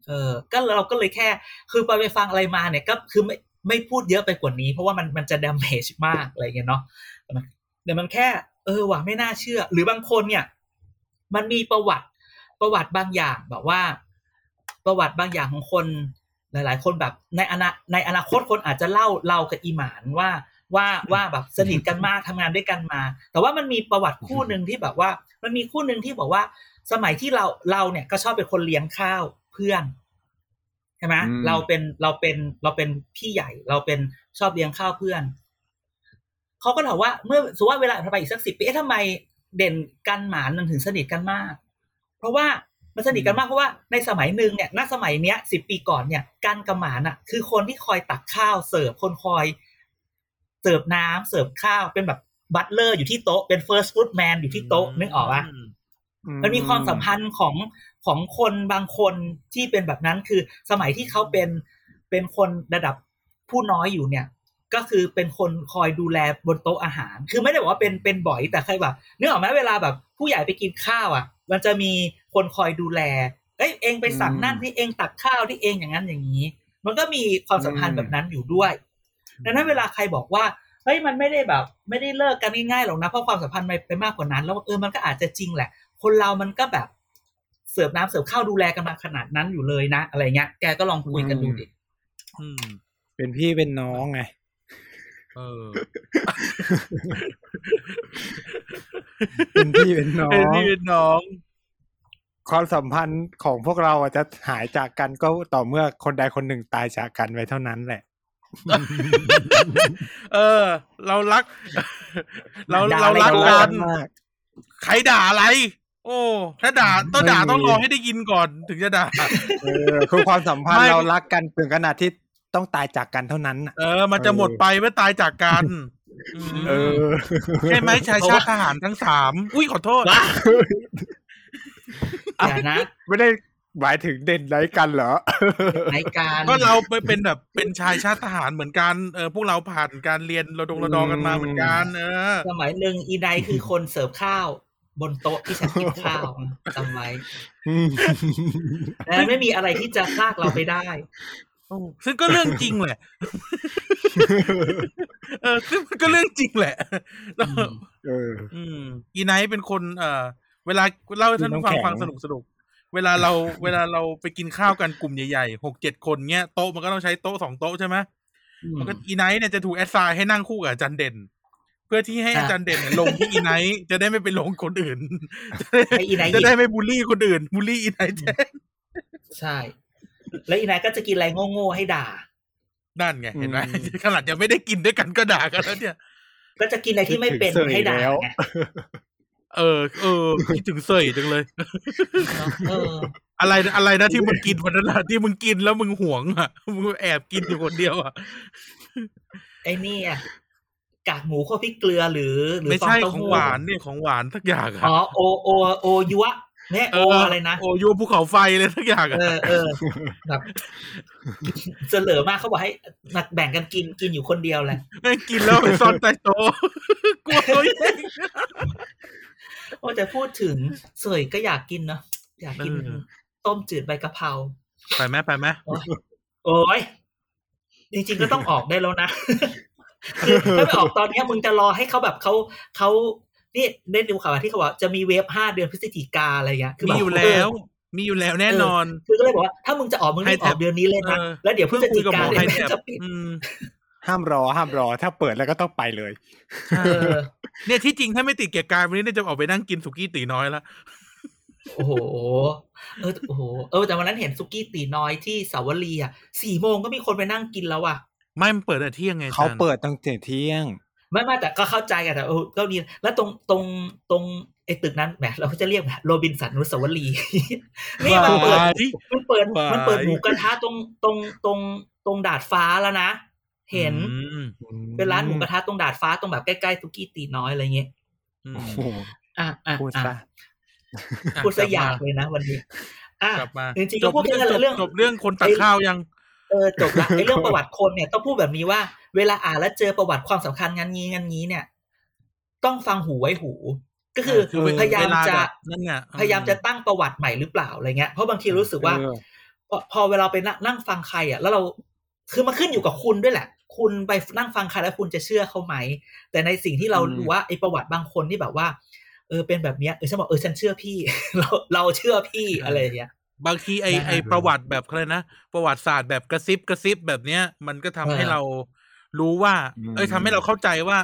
เออก็เราก็เลยแค่ คือไปไปฟังอะไรมาเนี่ยก็คือไม่ไม่พูดเยอะไปกว่านี้ เพราะว่ามันมันจะด a ม a g e มากอะไรเงี้ยเนาะแต่มันแต่มันแค่ เออว่ะไม่น่าเชื่อ หรือบางคนเนี่ย มันมีประวัติประวัติบางอย่างแบบว่า ประวัติบางอย่างของคน หลาย ๆ คนแบบในอนาในอนาคตคนอาจจะเล่าเรากับอีหมานว่าว่าว่าแบบสนิทกันมากทำงานด้วยกันมา แต่ว่ามันมีประวัติคู่หนึ่งที่แบบว่า มันมีคู่หนึ่งที่บอกว่า สมัยที่เราเราเนี่ยก็ชอบเป็นคนเลี้ยงข้าวเพื่อนใช่ไหมอืมเราเป็นเราเป็นเราเป็นพี่ใหญ่ เราเป็นชอบเลี้ยงข้าวเพื่อนเขาก็ถามว่าเมื่อสมมติว่าเวลาผ่านไปอีกสักสิบปีเอ๊ะทำไมเด่นกันหมานมันถึงสนิทกันมาก เพราะว่า มันสนิทกันมากเพราะว่าในสมัยหนึ่งเนี่ยณสมัยเนี้ยสิบปีก่อนเนี่ยกันกับหมานอะ คือคนที่คอยตักข้าวเสิร์ฟคนคอย เสิร์ฟน้ำเสิร์ฟข้าวเป็นแบบ butler อยู่ที่โต๊ะเป็น first footman อยู่ที่โต๊ะนึกออกปะมันมีความสัมพันธ์ของของคนบางคนที่เป็นแบบนั้นคือสมัยที่เขาเป็นเป็นคนระดับผู้น้อยอยู่เนี่ย ก็คือเป็นคนคอยดูแลบนโต๊ะอาหาร คือไม่ได้บอกว่าเป็นเป็นบ่อยแต่เคยแบบนึกออกไหมเวลาแบบ ผู้ใหญ่ไปกินข้าวอะ มันจะมีคนคอยดูแล เอ้ยเอ็งไปสั่งนั่นทีเอ็งตักข้าวทีเอ็งอย่างนั้นอย่างนี้ มันก็มีความสัมพันธ์แบบนั้นอยู่ด้วยดังนั้นเวลาใครบอกว่าเฮ้ยมันไม่ได้แบบ ไม่ได้เลิกกันง่ายๆหรอกนะเพราะความสัมพันธ์มันไปมากกว่านั้น แล้วเออมันก็อาจจะจริงแหละ คนเรามันก็แบบเสิร์ฟน้ำเสิร์ฟข้าวดูแลกันมาขนาดนั้นอยู่เลยนะ อะไรเงี้ย แกก็ลองคุยกันดูดิอืมเป็นพี่เป็นน้องไง เออ เป็นพี่เป็นน้อเป็นงพี่เป็นน้อง ความสัมพันธ์ของพวกเราอาจจะหายจากกันก็ต่อเมื่อคนใดคนหนึ่งตายจากกันไปเท่านั้นแหละ เออ เรารัก เราด่าเราอะไรรักกันกันมากใครด่าอะไรโอ้ ถ้าด่าต้องด่าไม่มีต้องรอให้ได้ยินก่อนถึงจะด่าเออคือความสัมพันไม่ธ์เรารักกันถึงขนาดที่ ต้องตายจากกันเท่านั้นน่ะเออ มันจะหมดไปเมื่อตายจากกันมเออใช่ไหมชายชาติทหารทั้งสามอุ้ยขอโทษว้าอย่านะไม่ได้หมายถึงเด่นไรกันเหรอในการก็เราไปเป็นแบบเป็นชายชาติทหารเหมือนกันเออพวกเราผ่านการเรียนระดงระดองกันมาเหมือนกัน เออ สมัยหนึ่งอีไดคือคนเสิร์ฟข้าว บนโต๊ะที่ฉันกินข้าวจำไว้และไม่มีอะไรที่จะพลากเราไปได้โอ้ ซึ่งก็เรื่องจริงแหละ เออ ซึ่งมันก็เรื่องจริงแหละแล้วอืมเอออืมอีไนท์เป็นคน เอ่อ เวลาเล่าให้ท่านผู้ฟังมีน้ำแข็งฟังสนุกสนุกเวลาเราเวลาเราไปกินข้าวกันกลุ่มใหญ่ๆหกเจ็ดคนเงี้ยโต๊ะมันก็ต้องใช้โต๊ะสองโต๊ะใช่ไหมมันก็อีไนท์เนี่ยจะถูกแอดไซน์ให้นั่งคู่กับอาจารย์เด่น เพื่อที่ให้อะอาจารย์เด่นเนี่ยลงที่อีไนท์จะได้ไม่ไปลงคนอื่นให้อีไนท์หจะยิบได้ไม่บูลลี่คนอื่นบูลลี่อีไนท์แทนใช่ แล้วอีไนท์ก็จะกินอะไรโง่ๆให้ด่า นั่นไงเห็นไหมอืมขนาดยังไม่ได้กินด้วยกันก็ด่ากันแล้วเนี่ย ก็จะกินอะไรที่ไม่เป็นคิดถึงเสยให้ด่าแล้วไงเออ เออคิดถึงเสยจังเลยเอออะไรอะไรนะที่มึงกินวันนั้นอะที่มึงกินแล้วมึงหวงอะมึงแอบกินอยู่คนเดียวอะไอ้นี่อะกากหมูคั่วพริกเกลือหรือ หรือไม่ฟองใช่เต้าของหู้หวานเนี่ยของหวานสักอย่างอะอ๋อโอโอโอยัว เนี่ยเอโอออะไรนะโอโยภูเขาไฟเลยทุกอย่างอะเออเออแบบเสลอมากเขาบอกให้มาแบ่งกันกินกินอยู่คนเดียวแหละแม่งกินแล้วไปซ่อนใต้โต๊ะกลัวตัวเองโอ้แต่พูดถึงเสยก็อยากกินเนาะอยากกินเออต้มจืดใบกะเพราไปไหมไปไหมโอ้ยจริงๆก็ต้องออกได้แล้วนะคือถ้าไม่ออกตอนเนี้ยมึงจะรอให้เขาแบบเขาเขา นี่ได้ดูข่าวที่เขาบอกจะมีเวฟห้าเดือนพฤศจิกาอะไรเงี้ยคือมีแบบอยู่แล้ว มีอยู่แล้วแน่นอนเคือก็เลยบอกว่าถ้ามึงจะออกมึงรีบออกเดือนนี้เลยนะเออแล้วเดี๋ยวพฤเพิ่งศคุจิยกับหกามอเนี่ไฮยแท็บจะปิดอืมห้ามรอห้ามรอ ถ้าเปิดแล้วก็ต้องไปเลยเออเนี่ยที่จริงถ้าไม่ติดเกียร์กายวันนี้เนี่ยจะออกไปนั่งกินสุกี้ตีน้อยแล้วโอ้โห เออ โอ้โห เออ แต่วันนั้นเห็นซุกี้ตีน้อยที่สาวรีอะ สี่โมงก็มีคนไปนั่งกินแล้วอะ ไม่มันเปิดแต่เที่ยงไง เขาจนเปิดตั้งแต่เที่ยง ไม่ไม่แต่ก็เข้าใจกันแต่เออก็ดีแล้วตรงตรงตรงไอ้ตึกนั้นแหมเราก็จะเรียกแบบโรบินสันอนุสาวรีย์นี่มันเปิดว้ายมันเปิดว้ายมันเปิดหมูกระทะตรงตรงตรงตรงดาดฟ้าแล้วนะเห็นอืมเป็นร้านหมูกระทะตรงดาดฟ้าตรงแบบใกล้ๆซุกี้ตีน้อยอะไรเงี้ยอืมโอ้โหอะอะพูดอะซะพูดซะอยากเลยนะวันนี้อะกลับมาจริงๆจก็บพูดเรื่แค่องนั้นแหละเรื่องจบเรื่องคนตักข้าวยัง เออจบละไอ้เรื่องประวัติคนเนี่ยต้องพูดแบบนี้ว่า เวลาอ่านแล้วเจอประวัติความสำคัญงานนี้งานนี้เนี่ย ต้องฟังหูไว้หู ก็คือคือพยายามเวลาจะแบบนั่นไงพยายามจะตั้งประวัติใหม่หรือเปล่าอะไรเงี้ยเพราะบางทีรู้สึกว่าเออพอพอเวลาไปนั่งนั่งฟังใครอะแล้วเราคือมันขึ้นอยู่กับคุณด้วยแหละ คุณไปนั่งฟังใครแล้วคุณจะเชื่อเขาไหม แต่ในสิ่งที่เราอืมรู้ว่าไอ้ประวัติบางคนที่แบบว่า เออเป็นแบบเนี้ยเออฉันบอกเออฉันเชื่อพี่ เราเราเชื่อพี่อะไรอย่างเงี้ย บางทีไอนะฮะไอประวัติแบบอะไรนะประวัติศาสตร์แบบกระซิบกระซิบแบบเนี้ย มันก็ทำให้เออเรารู้ว่าอืมเอ้ยทำให้เราเข้าใจว่า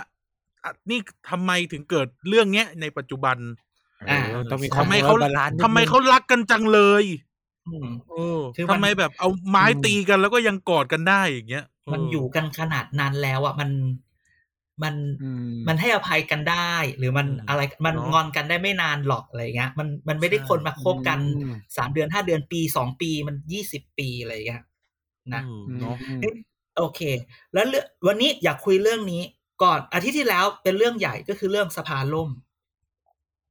อะนี่ทำไมถึงเกิดเรื่องเนี้ยในปัจจุบันอ่าเออต้องมีทำไมเขา balance นิดนึงทำไมเขารักกันจังเลยอืมเออคือมันทำไมแบบเอาไม้อืมตีกันแล้วก็ยังกอดกันได้อย่างเงี้ยเมันอยู่กันขนาดนั้นแล้วอะมัน มันอืมมันให้อภัยกันได้ หรือมันอืมอะไรมันเนอะงอนกันได้ไม่นานหรอกอะไรเงี้ยมันมันไม่ได้ใช่คนมาคบกันอืมสามเดือนห้าเดือนปีสองปีมันยี่สิบปีอะไรเงี้ยนะอืมเนาะอืมโอเค แล้วเรื่องวันนี้อยากคุยเรื่องนี้ ก่อนอาทิตย์ที่แล้วเป็นเรื่องใหญ่ก็คือเรื่องสภาล่ม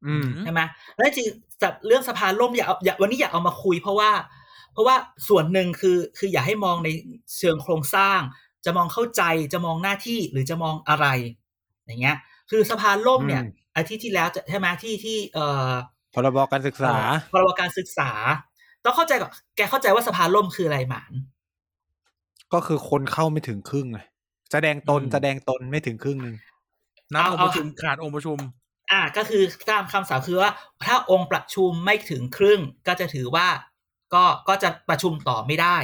อืมใช่ไหมแล้วจริงๆจับเรื่องสภาล่มอยากเอาอยากวันนี้อยากเอามาคุยเพราะว่า เพราะว่าส่วนหนึ่งคือคืออย่าให้มองในเชิงโครงสร้าง จะมองเข้าใจจะมองหน้าที่หรือจะมองอะไร อย่างเงี้ย คือสภาล่มเนี่ยอืมอาทิตย์ที่แล้วจะใช่ไหมที่ที่เอ่อพรบการศึกษาพรบการศึกษา ต้องเข้าใจก่อนแกเข้าใจว่าสภาล่มคืออะไรหมานก็คือคนเข้าไม่ถึงครึ่งไงแสดงตนอืมแสดงตนไม่ถึงครึ่งหนึ่งนัดเอาองค์เอาประชุมขาดองค์ประชุม อ่าก็คือตามคำสั่งคือว่า ถ้าองค์ประชุมไม่ถึงครึ่ง ก็จะถือว่าก็ก็จะประชุมต่อไม่ได้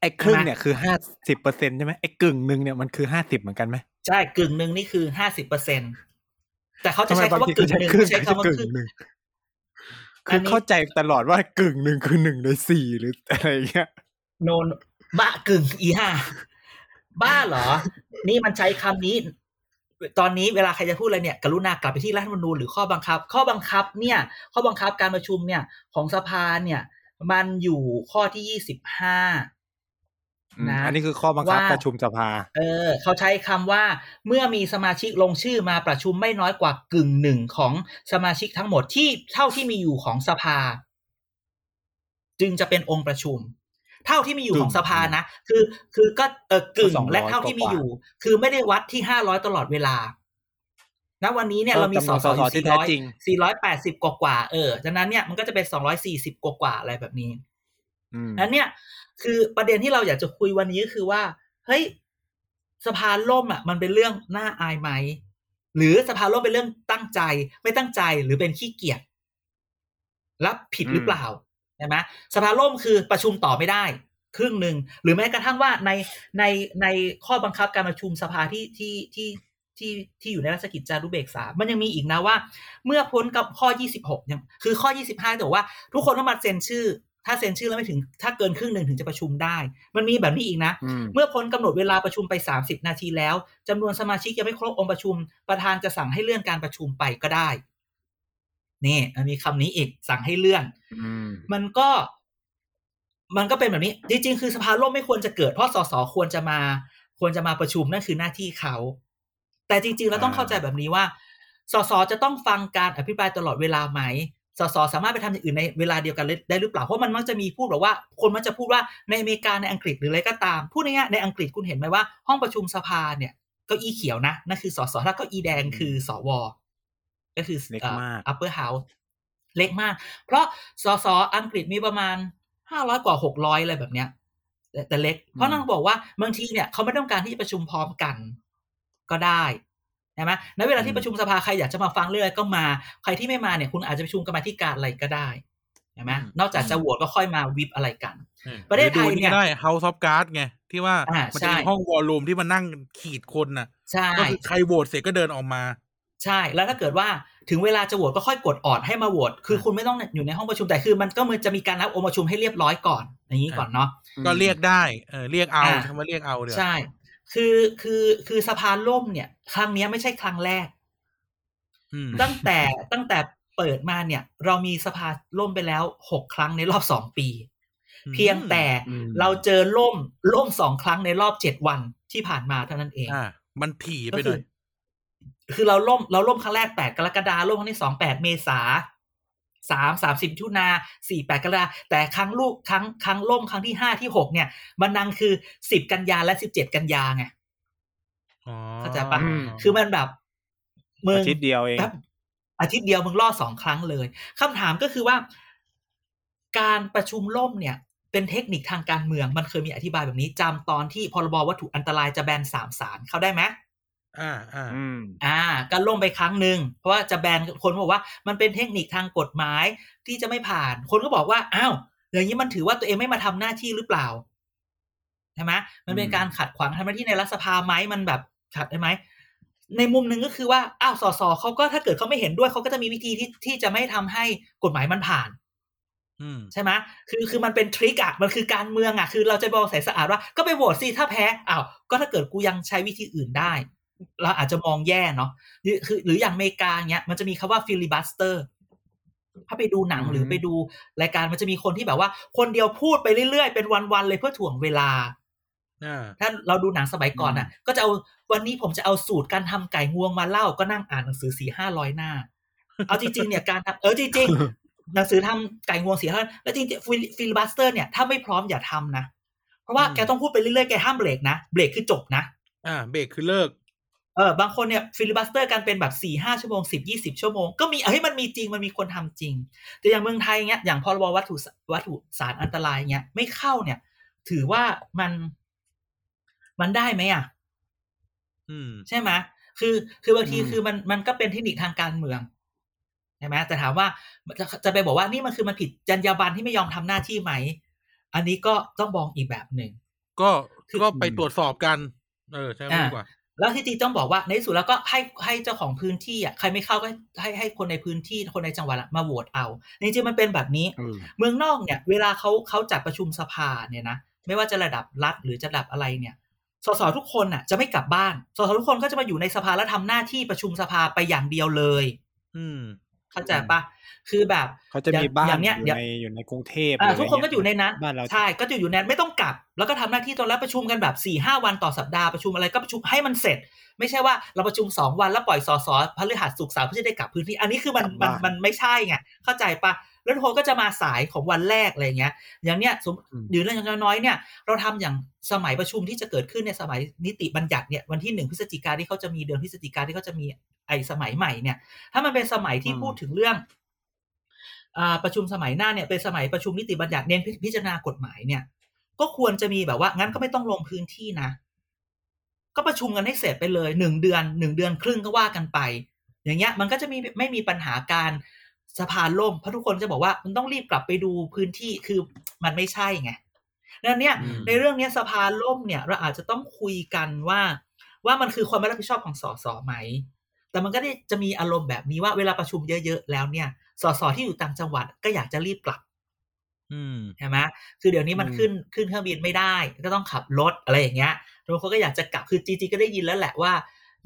ไอ้ครึ่งใช่ไหมเนี่ยคือห้าสิบเปอร์เซ็นใช่ไหมไอ้กึ่งหนึ่งเนี่ยมันคือห้าสิบเหมือนกันไหมใช่กึ่งหนึ่งนี่คือห้าสิบเปอร์เซ็นแต่เขาจะใช้ทำไมคำว่ากึ่งหนึ่งบางทีไม่ใช้เขาใช้คำว่าครึ่ครึ่งงหนึ่งอัคืนอนี้เข้าใจตลอดว่ากึ่งหนึ่งคือหนึ่งในสี่หรืออะไรเงี้ยโนนบ้ากึ่งอีห้าบ้าเหรอ นี่มันใช้คำนี้ ตอนนี้เวลาใครจะพูดอะไรเนี่ย กรุณากลับไปที่รัฐธรรมนูญหรือข้อบังคับ ข้อบังคับเนี่ย ข้อบังคับการประชุมเนี่ย ของสภาเนี่ย มันอยู่ข้อที่ยี่สิบห้าอืม นะอันนี้คือข้อบังคับว่าประชุมสภา เออ เขาใช้คำว่าเมื่อมีสมาชิกลงชื่อมาประชุมไม่น้อยกว่ากึ่งหนึ่งของสมาชิกทั้งหมดที่เท่าที่มีอยู่ของสภา จึงจะเป็นองค์ประชุม เท่าที่มีอยู่กึ่งของสภานะคือ คือก็เออกึ่งก็200และเท่าที่มีกว่าๆอยู่ คือไม่ได้วัดที่ห้าร้อยตลอดเวลาณวันนี้เนี่ยเออเรามีสจำนวนสอสสยู่ที่สี่แท้ร้อยจริงสี่ร้อยแปดสิบกว่าๆเออดังนั้นเนี่ยมันก็จะเป็นสองร้อยสี่สิบกว่าๆอะไรแบบนี้อืมนั้นเนี่ย คือประเด็นที่เราอยากจะคุยวันนี้ก็คือว่า เฮ้ยสภาล่มอะ มันเป็นเรื่องน่าอายไหม หรือสภาล่มเป็นเรื่องตั้งใจ ไม่ตั้งใจหรือเป็นขี้เกียจรับผิดหรือเปล่าใช่ไหมสภาล่มคือประชุมต่อไม่ได้ ครึ่งหนึ่งหรือแม้กระทั่งว่าในในในข้อบังคับการประชุมสภาที่ที่ที่ที่ที่อยู่ในราชกิจจานุเบกษา มันยังมีอีกนะว่า เมื่อพ้นกับข้อ 26ยังคือข้อ 25แต่ว่า ทุกคนต้องมาเซ็นชื่อ ถ้าเซ็นชื่อแล้วไม่ถึงถ้าเกินครึ่งหนึ่งถึงจะประชุมได้ มันมีแบบนี้อีกนะอืมเมื่อพ้นกำหนดเวลาประชุมไป 30 นาทีแล้วจำนวนสมาชิกยังไม่ครบองค์ประชุม ประธานจะสั่งให้เลื่อนการประชุมไปก็ได้ นี่มันมีคำนี้อีกสั่งให้เลื่อนอืมมันก็ มันก็เป็นแบบนี้ จริงๆ คือสภาล่มไม่ควรจะเกิดเพราะสสควรจะมา ควรจะมาประชุมนั่นคือหน้าที่เขา แต่จริง ๆ แล้วต้องอ่าเข้าใจแบบนี้ว่าสสจะต้องฟังการอภิปรายตลอดเวลาไหม สสสามารถไปทำอย่างอื่นในเวลาเดียวกันได้หรือเปล่า เพราะมันมักจะมีพูดแบบว่า คนมักจะพูดว่าในอเมริกาในอังกฤษหรืออะไรก็ตาม พูดง่ายๆในอังกฤษคุณเห็นไหมว่า ห้องประชุมสภาเนี่ยเก้าอี้เขียวนะนั่นคือสสถ้าเก้าอี้แดงคือสวก็คือเล็กมาก upper house เล็กมาก เพราะสสอังกฤษมีประมาณห้าร้อยกว่าหกร้อยอะไรแบบเนี้ยแต่แต่เล็ก เพราะนั่งบอกว่าบางทีเนี่ยเขาไม่ต้องการที่จะประชุมพร้อมกันก็ได้ใช่ไหมในเวลาที่ประชุมสภาใครอยากจะมาฟังเรื่องอะไรก็มา ใครที่ไม่มาเนี่ยคุณอาจจะประชุมกรรมาธิการอะไรก็ได้ใช่ไหมอืมนอกจากจะโหวตก็ค่อยมาวิปอะไรกันออประเทศไทยหอดูเนี่ยได้ House of Cards ไง ที่ว่าอ่ามันใช่จะมีห้องวอลลุ่มที่มันนั่งขีดคนน่ะใช่ก็คือใครโหวตเสร็จก็เดินออกมา ใช่แล้วถ้าเกิดว่าถึงเวลาจะโหวตก็ค่อยกดออดให้มาโหวตคือคุณไม่ต้องอยู่ในห้องประชุมแต่คือมันก็มันจะมีการนับองค์ประชุมให้เรียบร้อยก่อนอย่างนี้ก่อนเนาะก็เรียกได้เออเรียกเอาอ่าคำว่าเรียกเอาเดี๋ยวใช่ คือคือคือสะพานล่มเนี่ย ครั้งเนี้ยไม่ใช่ครั้งแรกอืมตั้งแต่ตั้งแต่เปิดมาเนี่ย เรามีสภาล่มไปแล้วหกครั้งในรอบสองปี เพียงแต่อืมเราเจอล่มล่มสองครั้งในรอบเจ็ดวันที่ผ่านมาเท่านั้นเองอ่ามันถี่ไปก็หคืน่อยคือเราล่มเราล่มครั้งแรกแปดกรกฎาล่มครั้งที่สองแปดเมษา สามสามสิบทุนาสี่แปดกรกฎาแต่ครั้งลูกครั้งครั้งล่มครั้งที่ห้าที่หกเนี่ย มันนังคือสิบกันยาและสิบเจ็ดกันยาไงอ๋อเข้าใจปะอืมคือมันแบบมึงอาทิตย์เดียวเองแป๊บอาทิตย์เดียวมึงรอดสองครั้งเลยคำถามก็คือว่า การประชุมล่มเนี่ย เป็นเทคนิคทางการเมือง มันเคยมีอธิบายแบบนี้จำตอนที่พรบวัตถุอันตรายจะแบนสามสารเข้าได้ไหม อ่าอ่าอืมอ่าก็ล่มไปครั้งหนึ่งเพราะว่าจะแบนคนบอกว่ามันเป็นเทคนิคทางกฎหมายที่จะไม่ผ่าน คนก็บอกว่าอ้าวอย่างนี้มันถือว่าตัวเองไม่มาทำหน้าที่หรือเปล่าใช่ไหมมันเป็นอืมการขัดขวางทำหน้าที่ในรัฐสภาไหมมันแบบขัดได้ไหมในมุมหนึ่งก็คือว่าอ้าวสสเขาก็ถ้าเกิดเขาไม่เห็นด้วยเขาก็จะมีวิธีที่ที่จะไม่ทำให้กฎหมายมันผ่านอืมใช่ไหมคือคือมันเป็นทริคอะมันคือการเมืองอะคือเราจะบอกใส่สะอาดว่าก็ไปโหวตสิถ้าแพ้อ้าวก็ถ้าเกิดกูยังใช้วิธีอื่นได้ เราอาจจะมองแย่เนาะหรือคือหรืออย่างอเมริกาเนี้ยมันจะมีคำว่า filibuster ถ้าไปดูหนังอืมหรือไปดูรายการมันจะมีคนที่แบบว่า คนเดียวพูดไปเรื่อยๆ เป็นวันๆเลยเพื่อถ่วงเวลาอ่าถ้าเราดูหนังสมัยก่อนน่ะ ก็จะเอาวันนี้ผมจะเอาสูตรการทำไก่งวงมาเล่าก็นั่งอ่านหนังสือสี่ห้าร้อยหน้า เอาจริงๆเนี่ยการทำเออจริงๆหนังสือทำไก่งวงสี่ห้าแล้วจริงๆ filibuster เนี่ยถ้าไม่พร้อมอย่าทำนะ เพราะว่าอืมแกต้องพูดไปเรื่อยๆแกห้ามเบรกนะเบรกคือจบนะ อ่า เบรกคือเลิก เออบางคนเนี่ย filibuster กันเป็นแบบสี่ห้าชั่วโมงสิบยี่สิบชั่วโมง ก็มีเฮ้ยมันมีจริงมันมีคนทำจริง แต่อย่างเมืองไทยเงี้ยอย่างพรบวัตถุวัตถุสารอันตรายเงี้ยไม่เข้าเนี่ย ถือว่ามันมันได้ไหมอะอืมใช่ไหมคือคือบางทีอืมคือมันมันก็เป็นเทคนิคทางการเมืองใช่ไหมแต่ถามว่าจะจะไปบอกว่านี่มันคือมันผิดจรรยาบรรณที่ไม่ยอมทำหน้าที่ไหม อันนี้ก็ต้องมองอีกแบบหนึ่งก็คือก็ไปตรวจสอบกัน เออใช่ไหมอ่าดีกว่า แล้วที่จริงต้องบอกว่าในที่สุดแล้วก็ให้ให้เจ้าของพื้นที่อะใครไม่เข้าก็ให้ให้คนในพื้นที่คนในจังหวัดอะมาโหวตเอาจริงๆมันเป็นแบบนี้เออเมืองนอกเนี่ย เวลาเขาเขาจัดประชุมสภาเนี่ยนะไม่ว่าจะระดับรัฐหรือจะระดับอะไรเนี่ยสสทุกคนน่ะจะไม่กลับบ้าน สสทุกคนก็จะมาอยู่ในสภาแล้วทำหน้าที่ประชุมสภาไปอย่างเดียวเลย อืม เข้าใจปะคือแบบเขาจะมีบ้านอย่างเนี้ยอยู่เดี๋ยวในอยู่ในกรุงเทพอ่าหรืทุกคนก็อยู่ในนั้นบ้านเราใช่ก็จะอยู่ในนั้นไม่ต้องกลับ แล้วก็ทำหน้าที่ตอนแล้วประชุมกันแบบสี่ห้าวันต่อสัปดาห์ประชุมอะไรก็ประชุมให้มันเสร็จ ไม่ใช่ว่าเราประชุมสองวันแล้วปล่อยสสพฤหัสศุกร์เสาร์เพื่อจะได้กลับพื้นที่อันนี้คือมันมันมันไม่ใช่ไงเข้าใจปะ แล้วทุกคนก็จะมาสายของวันแรกอะไรเงี้ย อย่างเนี้ยสมหรือเรื่องน้อยๆเนี่ย เราทำอย่างสมัยประชุมที่จะเกิดขึ้นในสมัยนิติบัญญัติเนี่ยวันที่หนึ่งพฤศจิกาที่เขาจะมีเดือนพฤศจิกาที่เขาจะมีไอ้สมัยใหม่เนี่ย ถ้ามันเป็นสมัยที่พูดถึงเรื่องอ่าประชุมสมัยหน้าเนี่ยเป็นสมัยประชุมนิติบัญญัติเน้นพิจารณากฎหมายเนี่ย ก็ควรจะมีแบบว่างั้นก็ไม่ต้องลงพื้นที่นะ ก็ประชุมกันให้เสร็จไปเลยหนึ่งเดือนหนึ่งเดือนครึ่งก็ว่ากันไป อย่างเงี้ย มันก็จะมีไม่มีปัญหาการ สะพานล่มเพราะทุกคนจะบอกว่ามันต้องรีบกลับไปดูพื้นที่คือมันไม่ใช่ไงดังนั้นเนี่ยอืมในเรื่องเนี้ยสะพานล่มเนี่ยเราอาจจะต้องคุยกันว่า ว่ามันคือความไม่รับผิดชอบของสสไหม แต่มันก็ได้จะมีอารมณ์แบบนี้ว่าเวลาประชุมเยอะ ๆ แล้วเนี่ยสสที่อยู่ต่างจังหวัดก็อยากจะรีบกลับอืมใช่ไหมคือเดี๋ยวนี้มันอืมขึ้นขึ้นเครื่องบินไม่ได้ ก็ต้องขับรถอะไรอย่างเงี้ยบางคนก็อยากจะกลับคือจริงๆก็ได้ยินแล้วแหละว่า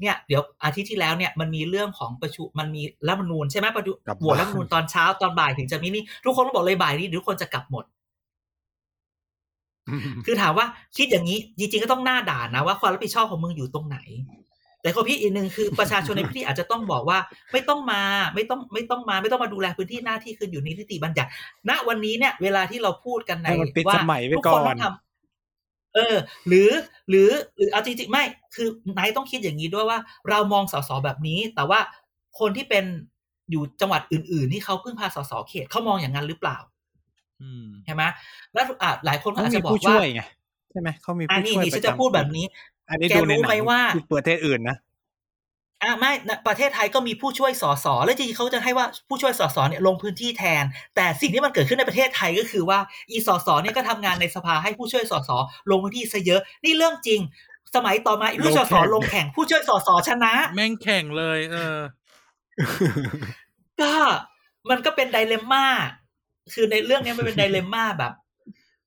เนี่ยเดี๋ยวอาทิตย์ที่แล้วเนี่ยมันมีเรื่องของประชุมมันมีรัฐธรรมนูญใช่ไหมประชุมกลับโหวตบ้านรัฐธรรมนูญตอนเช้าตอนบ่ายถึงจะมีนี่ทุกคนก็บอกเลยบ่ายนี้เดี๋ยวทุกคนจะกลับหมด คือถามว่าคิดอย่างนี้ จริงๆก็ต้องหน้าด่านนะว่าความรับผิดชอบของมึงอยู่ตรงไหน แต่แต่ข้อพิดอีกหนึ่งคือประชาชนในพื้นที่อาจจะต้องบอกว่า ไม่ต้องมาไม่ต้องไม่ต้องมา ไม่ต้องมาดูแลพื้นที่หน้าที่คืออยู่ในนิติบัญญัติ ณวันนี้เนี่ย เวลาที่เราพูดกันในให้มันปิดว่าสมัยไว้ทุกก่คอนนต้องทำ เออ หรือหรือหรือเอาจริงๆไม่ คือนายต้องคิดอย่างนี้ด้วยว่า เรามองสสแบบนี้ แต่ว่าคนที่เป็นอยู่จังหวัดอื่น ๆ ที่เขาพึ่งพาสสเขตเขามองอย่างนั้นหรือเปล่าอืมใช่ไหมแล้วอะหลายคนก็เขาอาจมีจะบอกผู้ว่าช่วยไงใช่ไหมเขามีอ่าผู้นี่ช่วยนี่ปฉันระจะจำพูดแบบนี้ อันนี้แกดูในรู้หนัไหมงว่าที่ประเทศอื่นนะ อ่าไม่นะประเทศไทยก็มีผู้ช่วยสสแล้วจริงๆเขาจะให้ว่าผู้ช่วยสสเนี่ยลงพื้นที่แทน แต่สิ่งที่มันเกิดขึ้นในประเทศไทยก็คือว่าอีสสเนี่ยก็ทำงานในสภาให้ผู้ช่วยสสลงพื้นที่ซะเยอะนี่เรื่องจริง สมัยต่อมาอีผู้ช่วยสสลงแข่งผู้ช่วยสสชนะ แม่งแข่งเลย เออ ก็มันก็เป็นไดเลมม่าคือในเรื่องนี้มันเป็นไดเลมม่าแบบ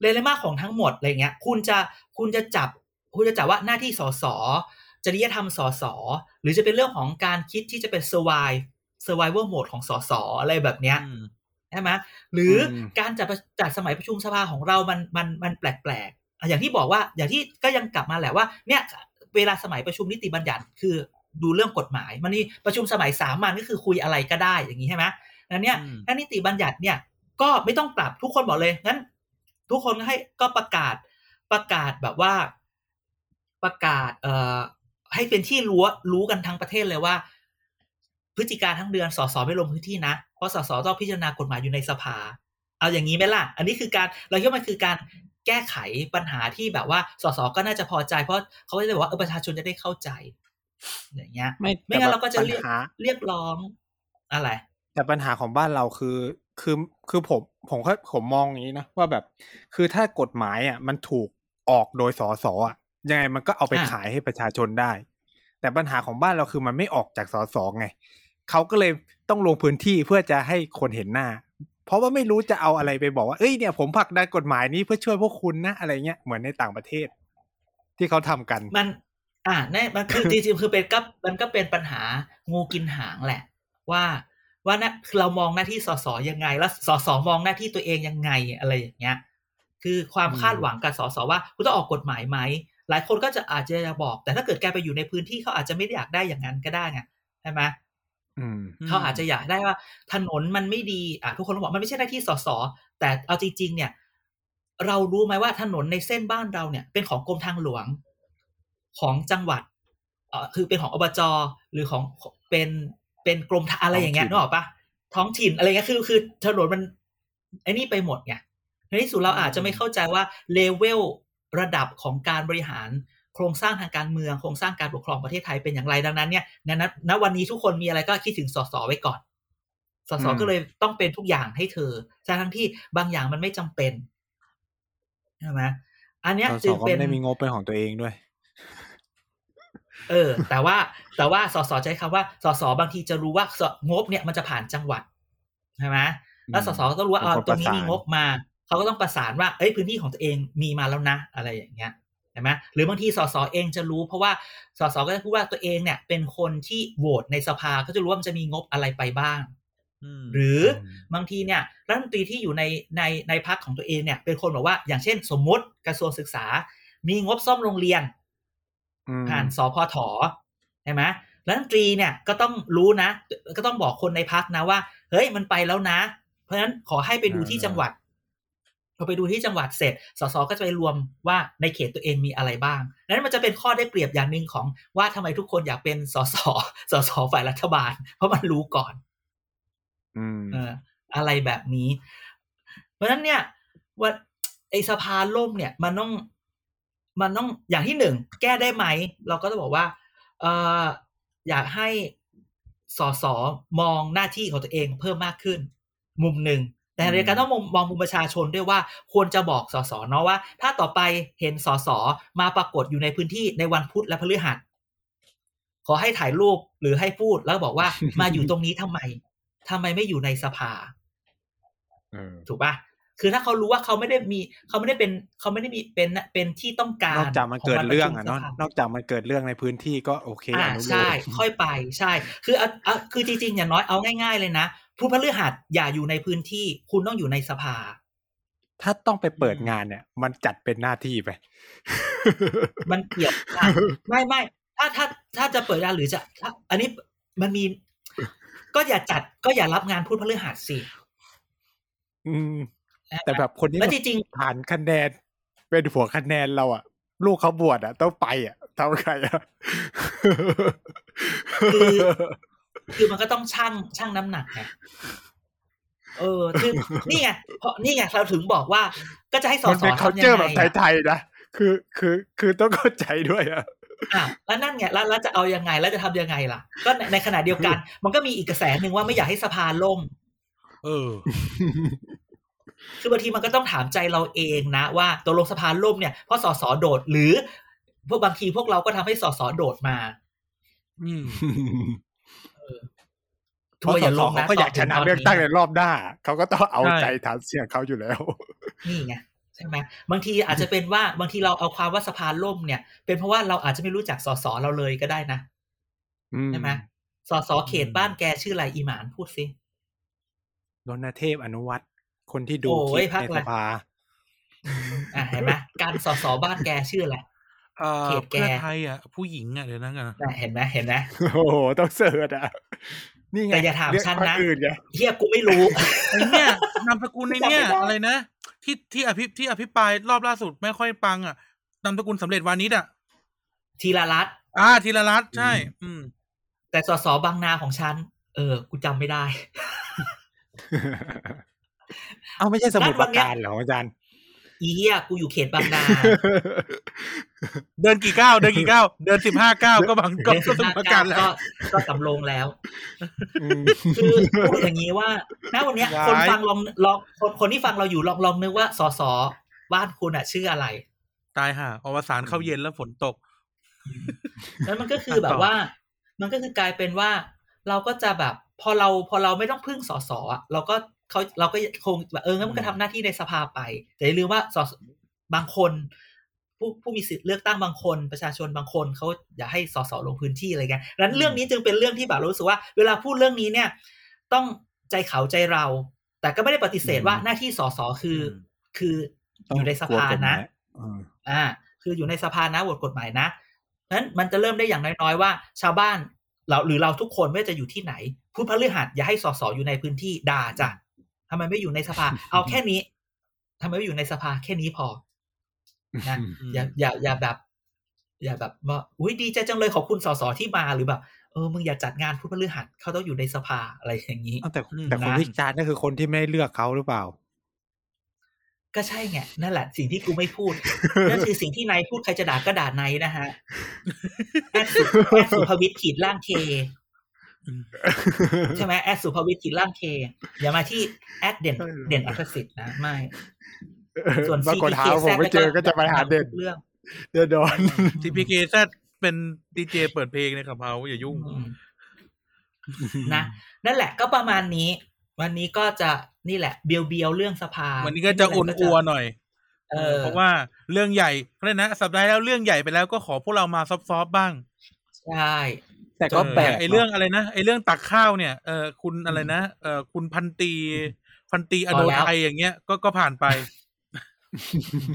ไดเลมม่าของทั้งหมดอะไรเงี้ย คุณจะคุณจะจับ คุณจะจับว่าหน้าที่สส จริยธรรมสสหรือจะเป็นเรื่องของการคิดที่จะเป็น survive survival mode ของสสอะไรแบบเนี้ยอืมใช่ไหมหรืออมการจัดประจัดสมัยประชุมสภาของเรามันมันมันแปลกๆอะอย่างที่บอกว่าอย่างที่ก็ยังกลับมาแหละว่าเนี่ยเวลาสมัยประชุมนิติบัญญัติคือดูเรื่องกฎหมาย มันนี่ประชุมสมัยสามัญก็คือคุยอะไรก็ได้อย่างนี้ใช่ไหมนั้นเนี่ยอืมถ้านิติบัญญัติเนี่ยก็ไม่ต้องปรับทุกคนบอกเลยงั้น ทุกคนก็ให้ก็ประกาศประกาศแบบว่าประกาศเอ่อ ให้เป็นที่รู้รู้กันทั้งประเทศเลยว่า พฤศจิกาทั้งเดือนสสไม่ลงพื้นที่นะ เพราะสสต้องพิจารณากฎหมายอยู่ในสภา เอาอย่างนี้ไหมล่ะ อันนี้คือการเราคิดว่ามันคือการแก้ไขปัญหาที่แบบว่าสสก็น่าจะพอใจ เพราะเขาก็จะบอกว่าเออประชาชนจะได้เข้าใจ อย่างเงี้ย ไม่ไม่งั้นแต่เราก็จะปัญเรียกหาเรียกร้องอะไร แต่ปัญหาของบ้านเราคือคือคือผมผมก็ผมมองอย่างนี้นะว่าแบบ คือถ้ากฎหมายอะ มันถูกออกโดยสสอะ ยังไงมันก็เอาไปอะขายให้ประชาชนได้ แต่ปัญหาของบ้านเราคือมันไม่ออกจากสสไงเขาก็เลยต้องลงพื้นที่เพื่อจะให้คนเห็นหน้า เพราะว่าไม่รู้จะเอาอะไรไปบอกว่าเอ้ยเนี่ยผมผลักดันกฎหมายนี้เพื่อช่วยพวกคุณนะอะไรเงี้ยเหมือนในต่างประเทศ ที่เขาทำกัน มัน อ่าแน่มันคือจริงๆคือเป็นก็มันก็เป็นปัญหางูกินหางแหละ ว่าว่านะเรามองหน้าที่สสยังไง แล้วสสมองหน้าที่ตัวเองยังไงอะไรอย่างเงี้ย คือความอืมคาดหวังกับสสว่าคุณต้องออกกฎหมายไหม หลายคนก็จะอาจจะบอก แต่ถ้าเกิดแกไปอยู่ในพื้นที่เขาอาจจะไม่ได้อยากได้อย่างนั้นก็ได้ไงใช่ไหมอืมเขาอาจจะอยากได้ว่า ถนนมันไม่ดีอะทุกคนก็บอกมันไม่ใช่หน้าที่สสแต่เอาจริง ๆ เนี่ย เรารู้ไหมว่าถนนในเส้นบ้านเราเนี่ย เป็นของกรมทางหลวงของจังหวัดเอ่อคือเป็นของอบจหรือของเป็นเป็นกรมทางอะไรอย่างเงี้ยท้องถิ่นนึกออกปะท้องถิ่นอะไรเงี้ยคือคือถนนมันไอ้นี่ไปหมดไงในที่สุดเราอาจจะไม่เข้าใจว่าเลเวล ระดับของการบริหารโครงสร้างทางการเมืองโครงสร้างการปกครองประเทศไทยเป็นอย่างไรดังนั้นเนี่ยณณณวันนี้ทุกคนมีอะไรก็คิดถึงสสไว้ก่อนสสอืมก็เลยต้องเป็นทุกอย่างให้เธอทั้งที่บางอย่างมันไม่จำเป็นใช่ไหมอันเนี้ยสจึสงก็เป็นไม่ได้มีงบเป็นของตัวเองด้วย เออ แต่ว่าแต่ว่าสสใช้คำว่าสสบางทีจะรู้ว่าสงบเนี่ยมันจะผ่านจังหวัดใช่ไหมแล้วสสก็ต้องรู้ว่าเป็นอ๋อคนตรงนี้ประสานมีงบมา เขาก็ต้องประสานว่าเอ้ยพื้นที่ของตัวเองมีมาแล้วนะ อะไรอย่างเงี้ยเห็นไหมหรือบางทีสสเองจะรู้เพราะว่าสสก็จะพูดว่าตัวเองเนี่ย เป็นคนที่โหวตในสภาก็จะรู้ว่ามันจะมีงบอะไรไปบ้างอืมหรืออบางทีเนี่ยรัฐมนตรีที่อยู่ในในในพักของตัวเองเนี่ย เป็นคนบอกว่า อย่างเช่น สมมุติกระทรวงศึกษา มีงบซ่อมโรงเรียนอืมผ่านสพทใช่ไหมรัฐมนตรีเนี่ยก็ต้องรู้นะ ก็ต้องบอกคนในพักนะว่า เฮ้ยมันไปแล้วนะ เพราะฉะนั้นขอให้ไปดูที่จังหวัด พอไปดูที่จังหวัดเสร็จ สสก็จะไปรวมว่าในเขตตัวเองมีอะไรบ้าง นั้นมันจะเป็นข้อได้เปรียบอย่างหนึ่งของว่าทำไมทุกคนอยากเป็นสส สสฝ่ายรัฐบาล เพราะมันรู้ก่อนอืมเอออะไรแบบนี้ เพราะฉะนั้นเนี่ยว่าไอสภาล่มเนี่ย มันต้องมันต้องอย่างที่หนึ่งแก้ได้ไหม เราก็ต้องบอกว่า เอออยากให้สสมองหน้าที่ของตัวเองเพิ่มมากขึ้น มุมหนึ่ง แต่ในการต้องมองมองมุมประชาชนด้วยว่าควรจะบอกสสเนาะว่า ถ้าต่อไปเห็นสสมาปรากฏอยู่ในพื้นที่ในวันพุธและพฤหัสขอให้ถ่ายรูปหรือให้พูดแล้วบอกว่ามาอยู่ตรงนี้ทำไมทำไมไม่อยู่ในสภาเออถูกปะคือถ้าเขารู้ว่าเขาไม่ได้มีเขาไม่ได้เป็นเขาไม่ได้มีเป็นเป็นที่ต้องการนอกจากมันเกิดขวัเรื่องปอะชุมเนาะสภนอกจากมันเกิดเรื่องในพื้นที่ก็โอเคอ่าอนุโลใช่มค่อยไปใช่ คือเอาเอาคือจริงๆอย่างน้อยเอาง่าย ๆเลยนะ ผู้พฤหัสอย่าอยู่ในพื้นที่ คุณต้องอยู่ในสภา ถ้าต้องไปเปิดงานเนี่ย มันจัดเป็นหน้าที่ไป มันเกี่ยวกันไม่ไม่ถ้าถ้าถ้าจะเปิดงานหรือจะถ้าอันนี้มันมีก็อย่าจัดก็อย่ารับงานพูดพฤหัสสิ อืม แต่แบบคนนี้แล้วจริงผ่านคะแนน เป็นหัวคะแนนเราอะลูกเขาบวชอะต้องไปอะทำไงอะคือๆ คือมันก็ต้องชั่งชั่งน้ำหนักไงเออคือนี่ไงเพราะนี่ไงเราถึงบอกว่า ก็จะให้สอมันสเป็นอเขาทำยัเจองแบไงบอะไทยๆนะคือคือคือต้องเข้าใจด้วยอะอะแล้วนั่นไงแล้วแล้วจะเอายังไงแล้วจะทำยังไงล่ะ ก็ในในขณะเดียวกัน มันก็มีอีกกระแสหนึ่งว่าไม่อยากให้สภาล่ม เออ คือบางทีมันก็ต้องถามใจเราเองนะ ว่าตัวลงสภาล่มเนี่ยเพราะสสโดดหรือ พวกบางทีพวกเราก็ทำให้สสโดดมา อืมเพราะสสเขาก็อยากชนะเลือกตั้งในรอบหน้า เขาก็ต้องเอาใช่ใจฐานเสียงเขาอยู่แล้ว นี่ไงใช่ไหมบางทีอาจจะเป็นว่าบางทีเราเอาความว่าสภาล่มเนี่ย เป็นเพราะว่าเราอาจจะไม่รู้จักสสเราเลยก็ได้นะใช่ไหมสสเขตบ้านแกชื่ออะไรอีหมานพูดสิรณเทพอนุวัตรคนที่ดูโอ้คลิยปพักในอะไรสภาอะเห็นไหมการสสบ้านแกชื่ออะไรเอ่อเขตแกเพื่อไทยอะผู้หญิงอะเดี๋ยวนั้นกันนะน่ะเห็นไหมเห็นไหมโอ้โหต้องเสิร์ชอะ นี่ไงแต่อย่าถามเรีกฉันนะคอื่นไงเฮียกูไม่รู้ไอเนี่ยนามสกุลในเนี่ยจำไม่ได้อะไรนะที่ที่อภิที่อภิปรายรอบล่าสุดไม่ค่อยปังอะนามสกุลสำเร็จวานิชอะทีละรัตน์อ่าธีรรัตน์ใช่ อืม แต่สสบางนาของฉัน เออ กูจำไม่ได้ เอาไม่ใช่สมุดนั่ปนวัรานเนี้ยการเหรออาจารย์ อีเฮียกูอยู่เขตบางนา เดินกี่ก้าวเดินกี่ก้าวเดินสิบห้าก้าวก็บังก็ก็สมการแล้วก็ก็สำโรงแล้วอืมคือพูดอย่างนี้ว่าณวันเนี้ยย้ายคนฟังลองลองคนคนที่ฟังเราอยู่ลองลองนึกว่าสสบ้านคุณอะชื่ออะไร ตายห่าอวสานเข้าเย็นแล้วฝนตกแล้วมันก็คือแบบว่า มันก็คือกลายเป็นว่า เราก็จะแบบ พอเราพอเราไม่ต้องพึ่งสสอะเราก็ เขาเราก็คงแบบเอองั้นมันก็ทำหน้าที่ในสภาไป แต่อย่าลืมว่าสสบางคน ผู้ผู้มีสิทธิ์เลือกตั้งบางคน ประชาชนบางคนเขาอยากให้สสลงพื้นที่อะไรเงี้ยดังนั้นเรื่องนี้จึงเป็นเรื่องที่แบบเรารู้สึกว่า เวลาพูดเรื่องนี้เนี่ย ต้องใจเขาใจเรา แต่ก็ไม่ได้ปฏิเสธว่าหน้าที่สสคือ คืออยู่ในสภานะอืมอ่า คืออยู่ในสภานะโหวตกฎหมายนะนั้นมันจะเริ่มได้อย่างน้อยๆว่า ชาวบ้านเราหรือเราทุกคนไม่ว่าจะอยู่ที่ไหนพูดพฤหัสอย่าให้สสอยู่ในพื้นที่ด่าจ้ะ ทำไมไม่อยู่ในสภา เอาแค่นี้ทำไมไม่อยู่ในสภา แค่นี้พอนะอย่าอย่าอย่าแบบ อย่าแบบว่าอุ้ยดีใจจังเลยขอบคุณสสที่มาหรือแบบเออมึงอย่าจัดงานพุธพฤหัสเขาต้องอยู่ในสภาอะไรอย่างนี้อ้าวแต่อืมแต่คนนะวิจารณ์ก็คือคนที่ไม่เลือกเขาหรือเปล่า ก็ใช่ไงนั่นแหละ สิ่งที่กูไม่พูดนั่นคือสิ่งที่นายพูดใครจะด่าก็ด่านายนะฮะแอดสุแอดสุภวิทย์ขีดล่างเคอืม ใช่ไหมแอดสุภวิทย์ขีดล่างเค อย่ามาที่แอดเด่นเออเด่นอัครสิทธิ์นะ ไม่ ส่วนปรากฏ CPK หาว่าผมไม่เจอก็จะไปหาเด่นทุกเรื่องเดือดร้อนทีพีเคซเป็นดีเจเปิดเพลงในขับเฮาอย่ายุ่งอืมนะนั่นแหละก็ประมาณนี้ วันนี้ก็จะนี่แหละ เบียวเบียวๆเรื่องสภา วันนี้ก็จะอุ่นอัวหน่อยเออเพราะว่าเรื่องใหญ่เพราะฉะนั้นนะสัปดาห์ที่แล้วเรื่องใหญ่ไปแล้วก็ขอพวกเรามาซอฟต์ๆบ้าง ใช่ แต่ก็แปลกไอเรื่องอะไรนะไอเรื่องตักข้าวเนี่ยเออคุณอะไรนะเออคุณพันตีพันตีอโนไทยอย่างเงี้ยก็ก็ผ่านไป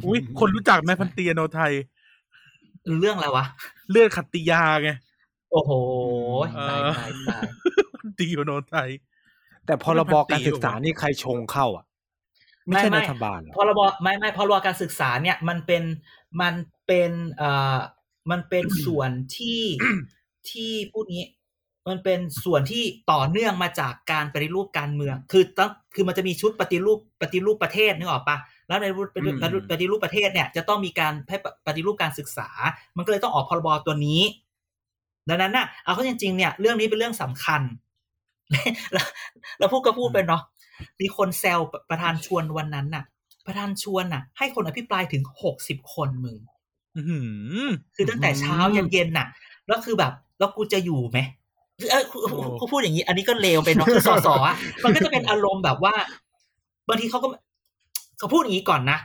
อุ้ยคนรู้จักไหมพันตีอโนไทย เรื่องอะไรวะเลือดขัตติยาไง โอ้โหเอตายอตายตายพันตีอโนไทย แต่พรบการศึกษานี่ใครชงเข้าอะ ไม่ใช่ไม่รัไม่ฐบาลเหรอพรบไม่ไม่พรบการศึกษาเนี่ย มันเป็นมันเป็นเอ่อ มันเป็นส่วนที่ที่พูดงี้มันเป็นส่วนที่ต่อเนื่องมาจากการปฏิรูปการเมือง คือต้องคือมันจะมีชุดปฏิรูปปฏิรูปประเทศนึกออกปะแล้วในปฏิรูปอืมปฏิรูปปฏิรูปประเทศเนี่ย จะต้องมีการให้ปฏิรูปการศึกษา มันก็เลยต้องออกพรบตัวนี้ ดังนั้นน่ะเอาเข้าจริงๆเนี่ย เรื่องนี้เป็นเรื่องสำคัญ แล้วเราพูดก็พูดไปเนาะมีคนแซวประธานชวนวันนั้นน่ะ ประธานชวนน่ะ ให้คนอภิปรายถึงหกสิบคนมึงอื้อหือ คือตั้งแต่เช้ายันเย็นน่ะ แล้วคือแบบ แล้วกูจะอยู่ไหมเออกูกูกูพูดอย่างนี้ อันนี้ก็เลวไปเนาะคือสอสออะมันก็จะเป็นอารมณ์แบบว่า บางทีเขาก็เขาพูดอย่างนี้ก่อนนะ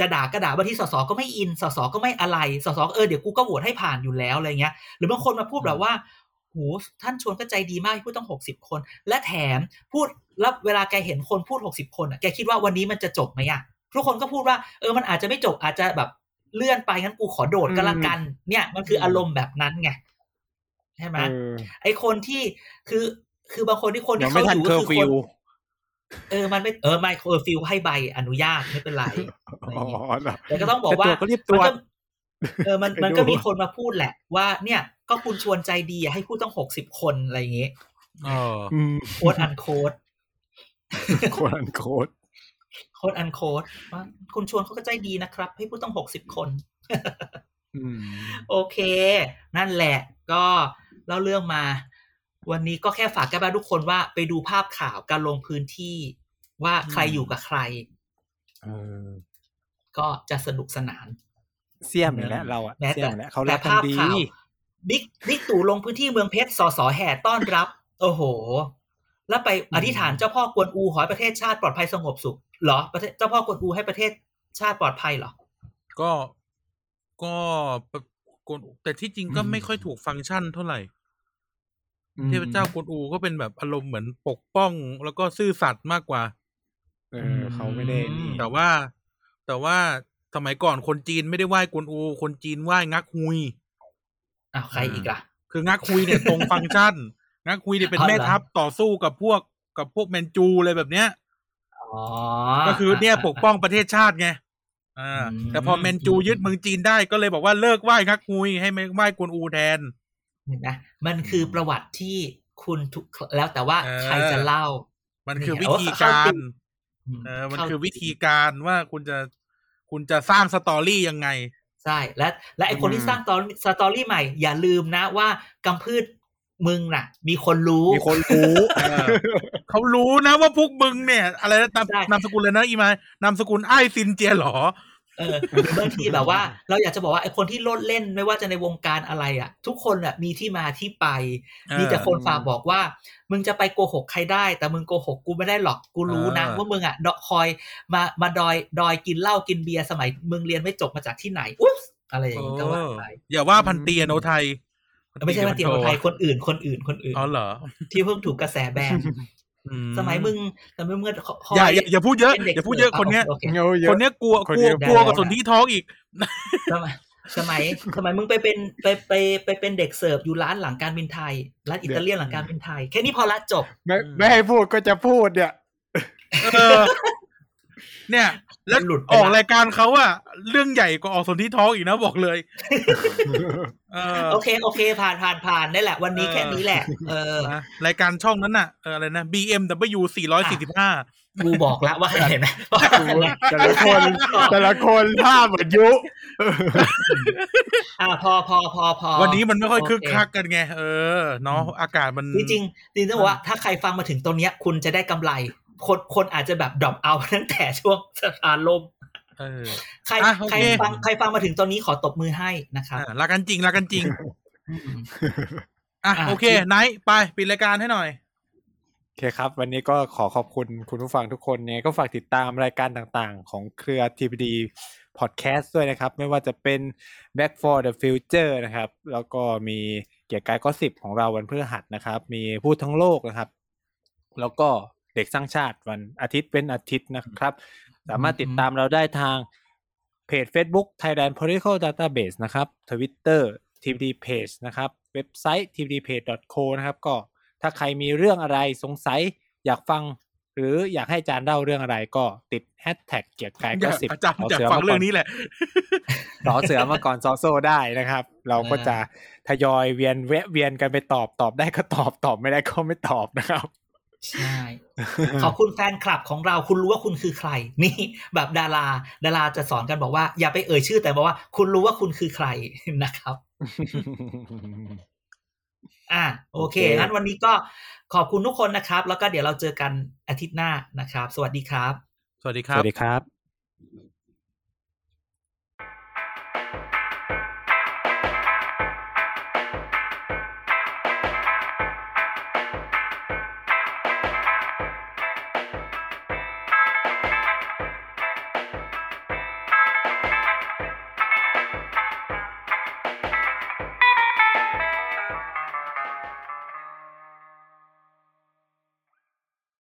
จะด่าก็ด่าบางทีสสก็ไม่อินสสก็ไม่อะไรสสก็เออเดี๋ยวกูก็โหวตให้ผ่านอยู่แล้วอะไรเงี้ย หรือบางคนมาพูดแบบว่าโหท่านชวนก็ใจดีมากที่พูดต้องหกสิบคน และแถมพูดแล้วเวลาแกเห็นคนพูดหกสิบคนอะแกคิดว่าวันนี้มันจะจบไหมอะทุกคนก็พูดว่าเออมันอาจจะไม่จบอาจจะแบบ เลื่อนไปงั้นกูขอโดดก็แล้วกัน เนี่ย มันคืออารมณ์แบบนั้นไงใช่ไหมเออไอคนที่คือ คือบางคนที่คนยัที่งไม่เขาทัอนยู่เคก็อร์คือฟิคนวเออ มันไม่ เออ ไม่เคอร์ฟิวให้ใบอนุญาตไม่เป็นไรอะไรอ๋ออย่างเงี้ยเหรอแต่ก็ต้องบอกว่าจะตรวจก็รีบตรวจมันก็เออ มันไปดูมันก็มีคนมาพูดแหละ ว่า เนี่ย ก็คุณชวนใจดีอะให้พูดต้องหกสิบคนอะไรอย่างเงี้ยเอออืมโค้ดอันโค้ดโคตรอันโคตรโค้ดอันโค้ดว่าคุณชวนเขาก็ใจดีนะครับ ให้พูดต้องหกสิบคนอืมโอเค นั่นแหละ ก็เล่าเรื่องมา วันนี้ก็แค่ฝากกันบ้านทุกคนว่าไปดูภาพข่าวการลงพื้นที่ว่าใครอยู่กับใครเออก็จะสนุกสนาน เสี่ยมอีกแล้วเราอะแม้เสี่ยแต่มอีกแล้วเขาแต่รักกันภาพดีข่าวบิ๊กบิ๊กตู่ลงพื้นที่เมืองเพชรสอสอแห่ต้อนรับ โอ้โห แล้วไปอธิษฐานเจ้าพ่อกวนอู ขอให้ประเทศชาติปลอดภัยสงบสุขเหรอประเทศเจ้าพ่อกวนอูให้ประเทศชาติปลอดภัยเหรอ ก็ก็กวนแต่ที่จริงก็ไม่ค่อยถูกฟังก์ชันเท่าไหร่อืมเทพเจ้ากวนอูก็เป็นแบบอารมณ์เหมือนปกป้อง แล้วก็ซื่อสัตย์มากกว่า เออเขาไม่ได้นี่แต่ว่า แต่ว่าสมัยก่อนคนจีนไม่ได้ไหว้กวนอู คนจีนไหว้งักฮุยอ้าวใครอีกล่ะ คืองักฮุยเนี่ยตรงฟังก์ชันงักฮุยเนี่ยเป็นอ๋อเหรอแม่ทัพต่อสู้กับพวกกับพวกแมนจูอะไรแบบเนี้ยอ๋อ ก็คือเนี่ยปกป้องประเทศชาติไงอ่าอืมแต่พอแมนจูยึดเมืองจีนได้ก็เลยบอกว่าเลิกไหว้งักฮุยให้ไม่ไหว้กวนอูแทนเห็นไหมมันคือประวัติที่คุณทุกแล้วแต่ว่าเออใครจะเล่า มันคือเนี่วิยธีเอาเข้าการจริงเออมันเข้าคือวิธีการว่าคุณจะคุณจะสร้างสตอรี่ยังไงใช่และและไอคนที่อืมสร้างตอรี่สตอรี่ใหม่ อย่าลืมนะว่ากำพืช มึงน่ะ มีคนรู้มีคนรู้เออเขารู้นะว่าพวกมึงเนี่ย อะไรนะนามใช่นามสกุลเลยนะอีมายนามสกุลไอ้ายซินเจียเหรอเออบางทีแบบว่า เราอยากจะบอกว่าไอคนที่โลดเล่นไม่ว่าจะในวงการอะไรอะ ทุกคนอะมีที่มาที่ไปเออมีแต่คนฝากบอกว่า มึงจะไปโกหกใครได้ แต่มึงโกหกกูไม่ได้หรอกกูรู้นะเออว่ามึงอะดอคอยมามาดอยดอยกินเหล้ากินเบียร์สมัยมึงเรียนไม่จบมาจากที่ไหนอุ๊ยอะไรอย่างนี้ก็ว่าไปอย่าว่าพันเตียโนไทย ไม่ใช่มาเตียคนไทยคนอื่นคนอื่นคนอื่นอ๋อเหรอ ที่เพิ่งถูกกระแสแบนอืสมัยมึงสมัยมึงคอยอย่าอย่าอย่าพูดเยอะป็นด็กอย่าพูดเยอะสิร์ฟคนเนี้ยโอเคเงาเยอะคนเนี้ยกลัวคนกลัเดีวยวกลัวได้กับสนที่ท้องอีกสมัยสมัยสมัยมึงไปเป็นไปไปไปเป็นเด็กเสิร์ฟอยู่ร้านหลังการบินไทยร้านอิตาเลียนหลังการบินไทย แค่นี้พอละจบ ไม่ไม่ให้พูดก็จะพูดเนี่ยเออเนี่ย แล้วหลุดไปออกละรายการเขาอะเรื่องใหญ่กว่าออกสนที่ท้องอีกนะบอกเลยเออโอเคโอเค ผ่านผ่านผ่านได้แหละ วันนี้เออแค่นี้แหละ เออนะรายการช่องนั้นน่ะเอออะไรนะ BMW 445กูบอกแล้วว่าเห็นไหมแต่ละคนแต่ละคนท่าเหมือนยุอ่าพอพอพอพอวันนี้มันไม่ค่อยโอเคคึกคักกันไง เออเนาะอากาศมันจริงจริงๆจริงๆต้องบอกว่าถ้าใครฟังมาถึงตรงเนี้ย คุณจะได้กำไร คนคนอาจจะแบบดรอปเอาตั้งแต่ช่วงสถานลมเออใครอะโอใครเคฟังใครฟังมาถึงตรงนี้ขอตบมือให้นะครับอะรักกันจริงรักกันจริงอืมอะอะโอเคจริงไนท์ไปปิดรายการให้หน่อยโอเคครับ วันนี้ก็ขอขอบคุณคุณผู้ฟังทุกคนเนี่ยก็ฝากติดตามรายการต่างๆ ของเครือ TPD Podcast ด้วยนะครับ ไม่ว่าจะเป็น Back for the Future นะครับ แล้วก็มีเกียร์กายก็สิบของเราวันพฤหัสนะครับ มีพูดทั้งโลกนะครับ แล้วก็ เด็กสร้างชาติวันอาทิตย์เป็นอาทิตย์นะครับ สามารถติดตามเราได้ทางเพจ Facebook Thailand Political Database นะครับ Twitter TPD Page นะครับ เว็บไซต์ tpdpage.co นะครับ ก็ถ้าใครมีเรื่องอะไรสงสัยอยากฟัง หรืออยากให้อาจารย์เล่าเรื่องอะไรก็ติดแฮชแท็กเกียรติกายก็สิบอาจารย์อยากฟังเรื่องนี้แหละต่อเสือมาก่อนซอโซได้นะครับ เราก็จะทยอยเวียนแวะเวียนกันไปตอบตอบได้ก็ตอบตอบไม่ได้ก็ไม่ตอบนะครับ ใช่ขอบคุณแฟนคลับของเราคุณรู้ว่าคุณคือใคร นี่แบบดารา ดาราจะสอนกันบอกว่า อย่าไปเอ่ยชื่อแต่บอกว่า คุณรู้ว่าคุณคือใครนะครับอะโอเคโอเคงั้นวันนี้ก็ขอบคุณทุกคนนะครับ แล้วก็เดี๋ยวเราเจอกันอาทิตย์หน้านะครับ สวัสดีครับ สวัสดีคสรับวัสดีครับ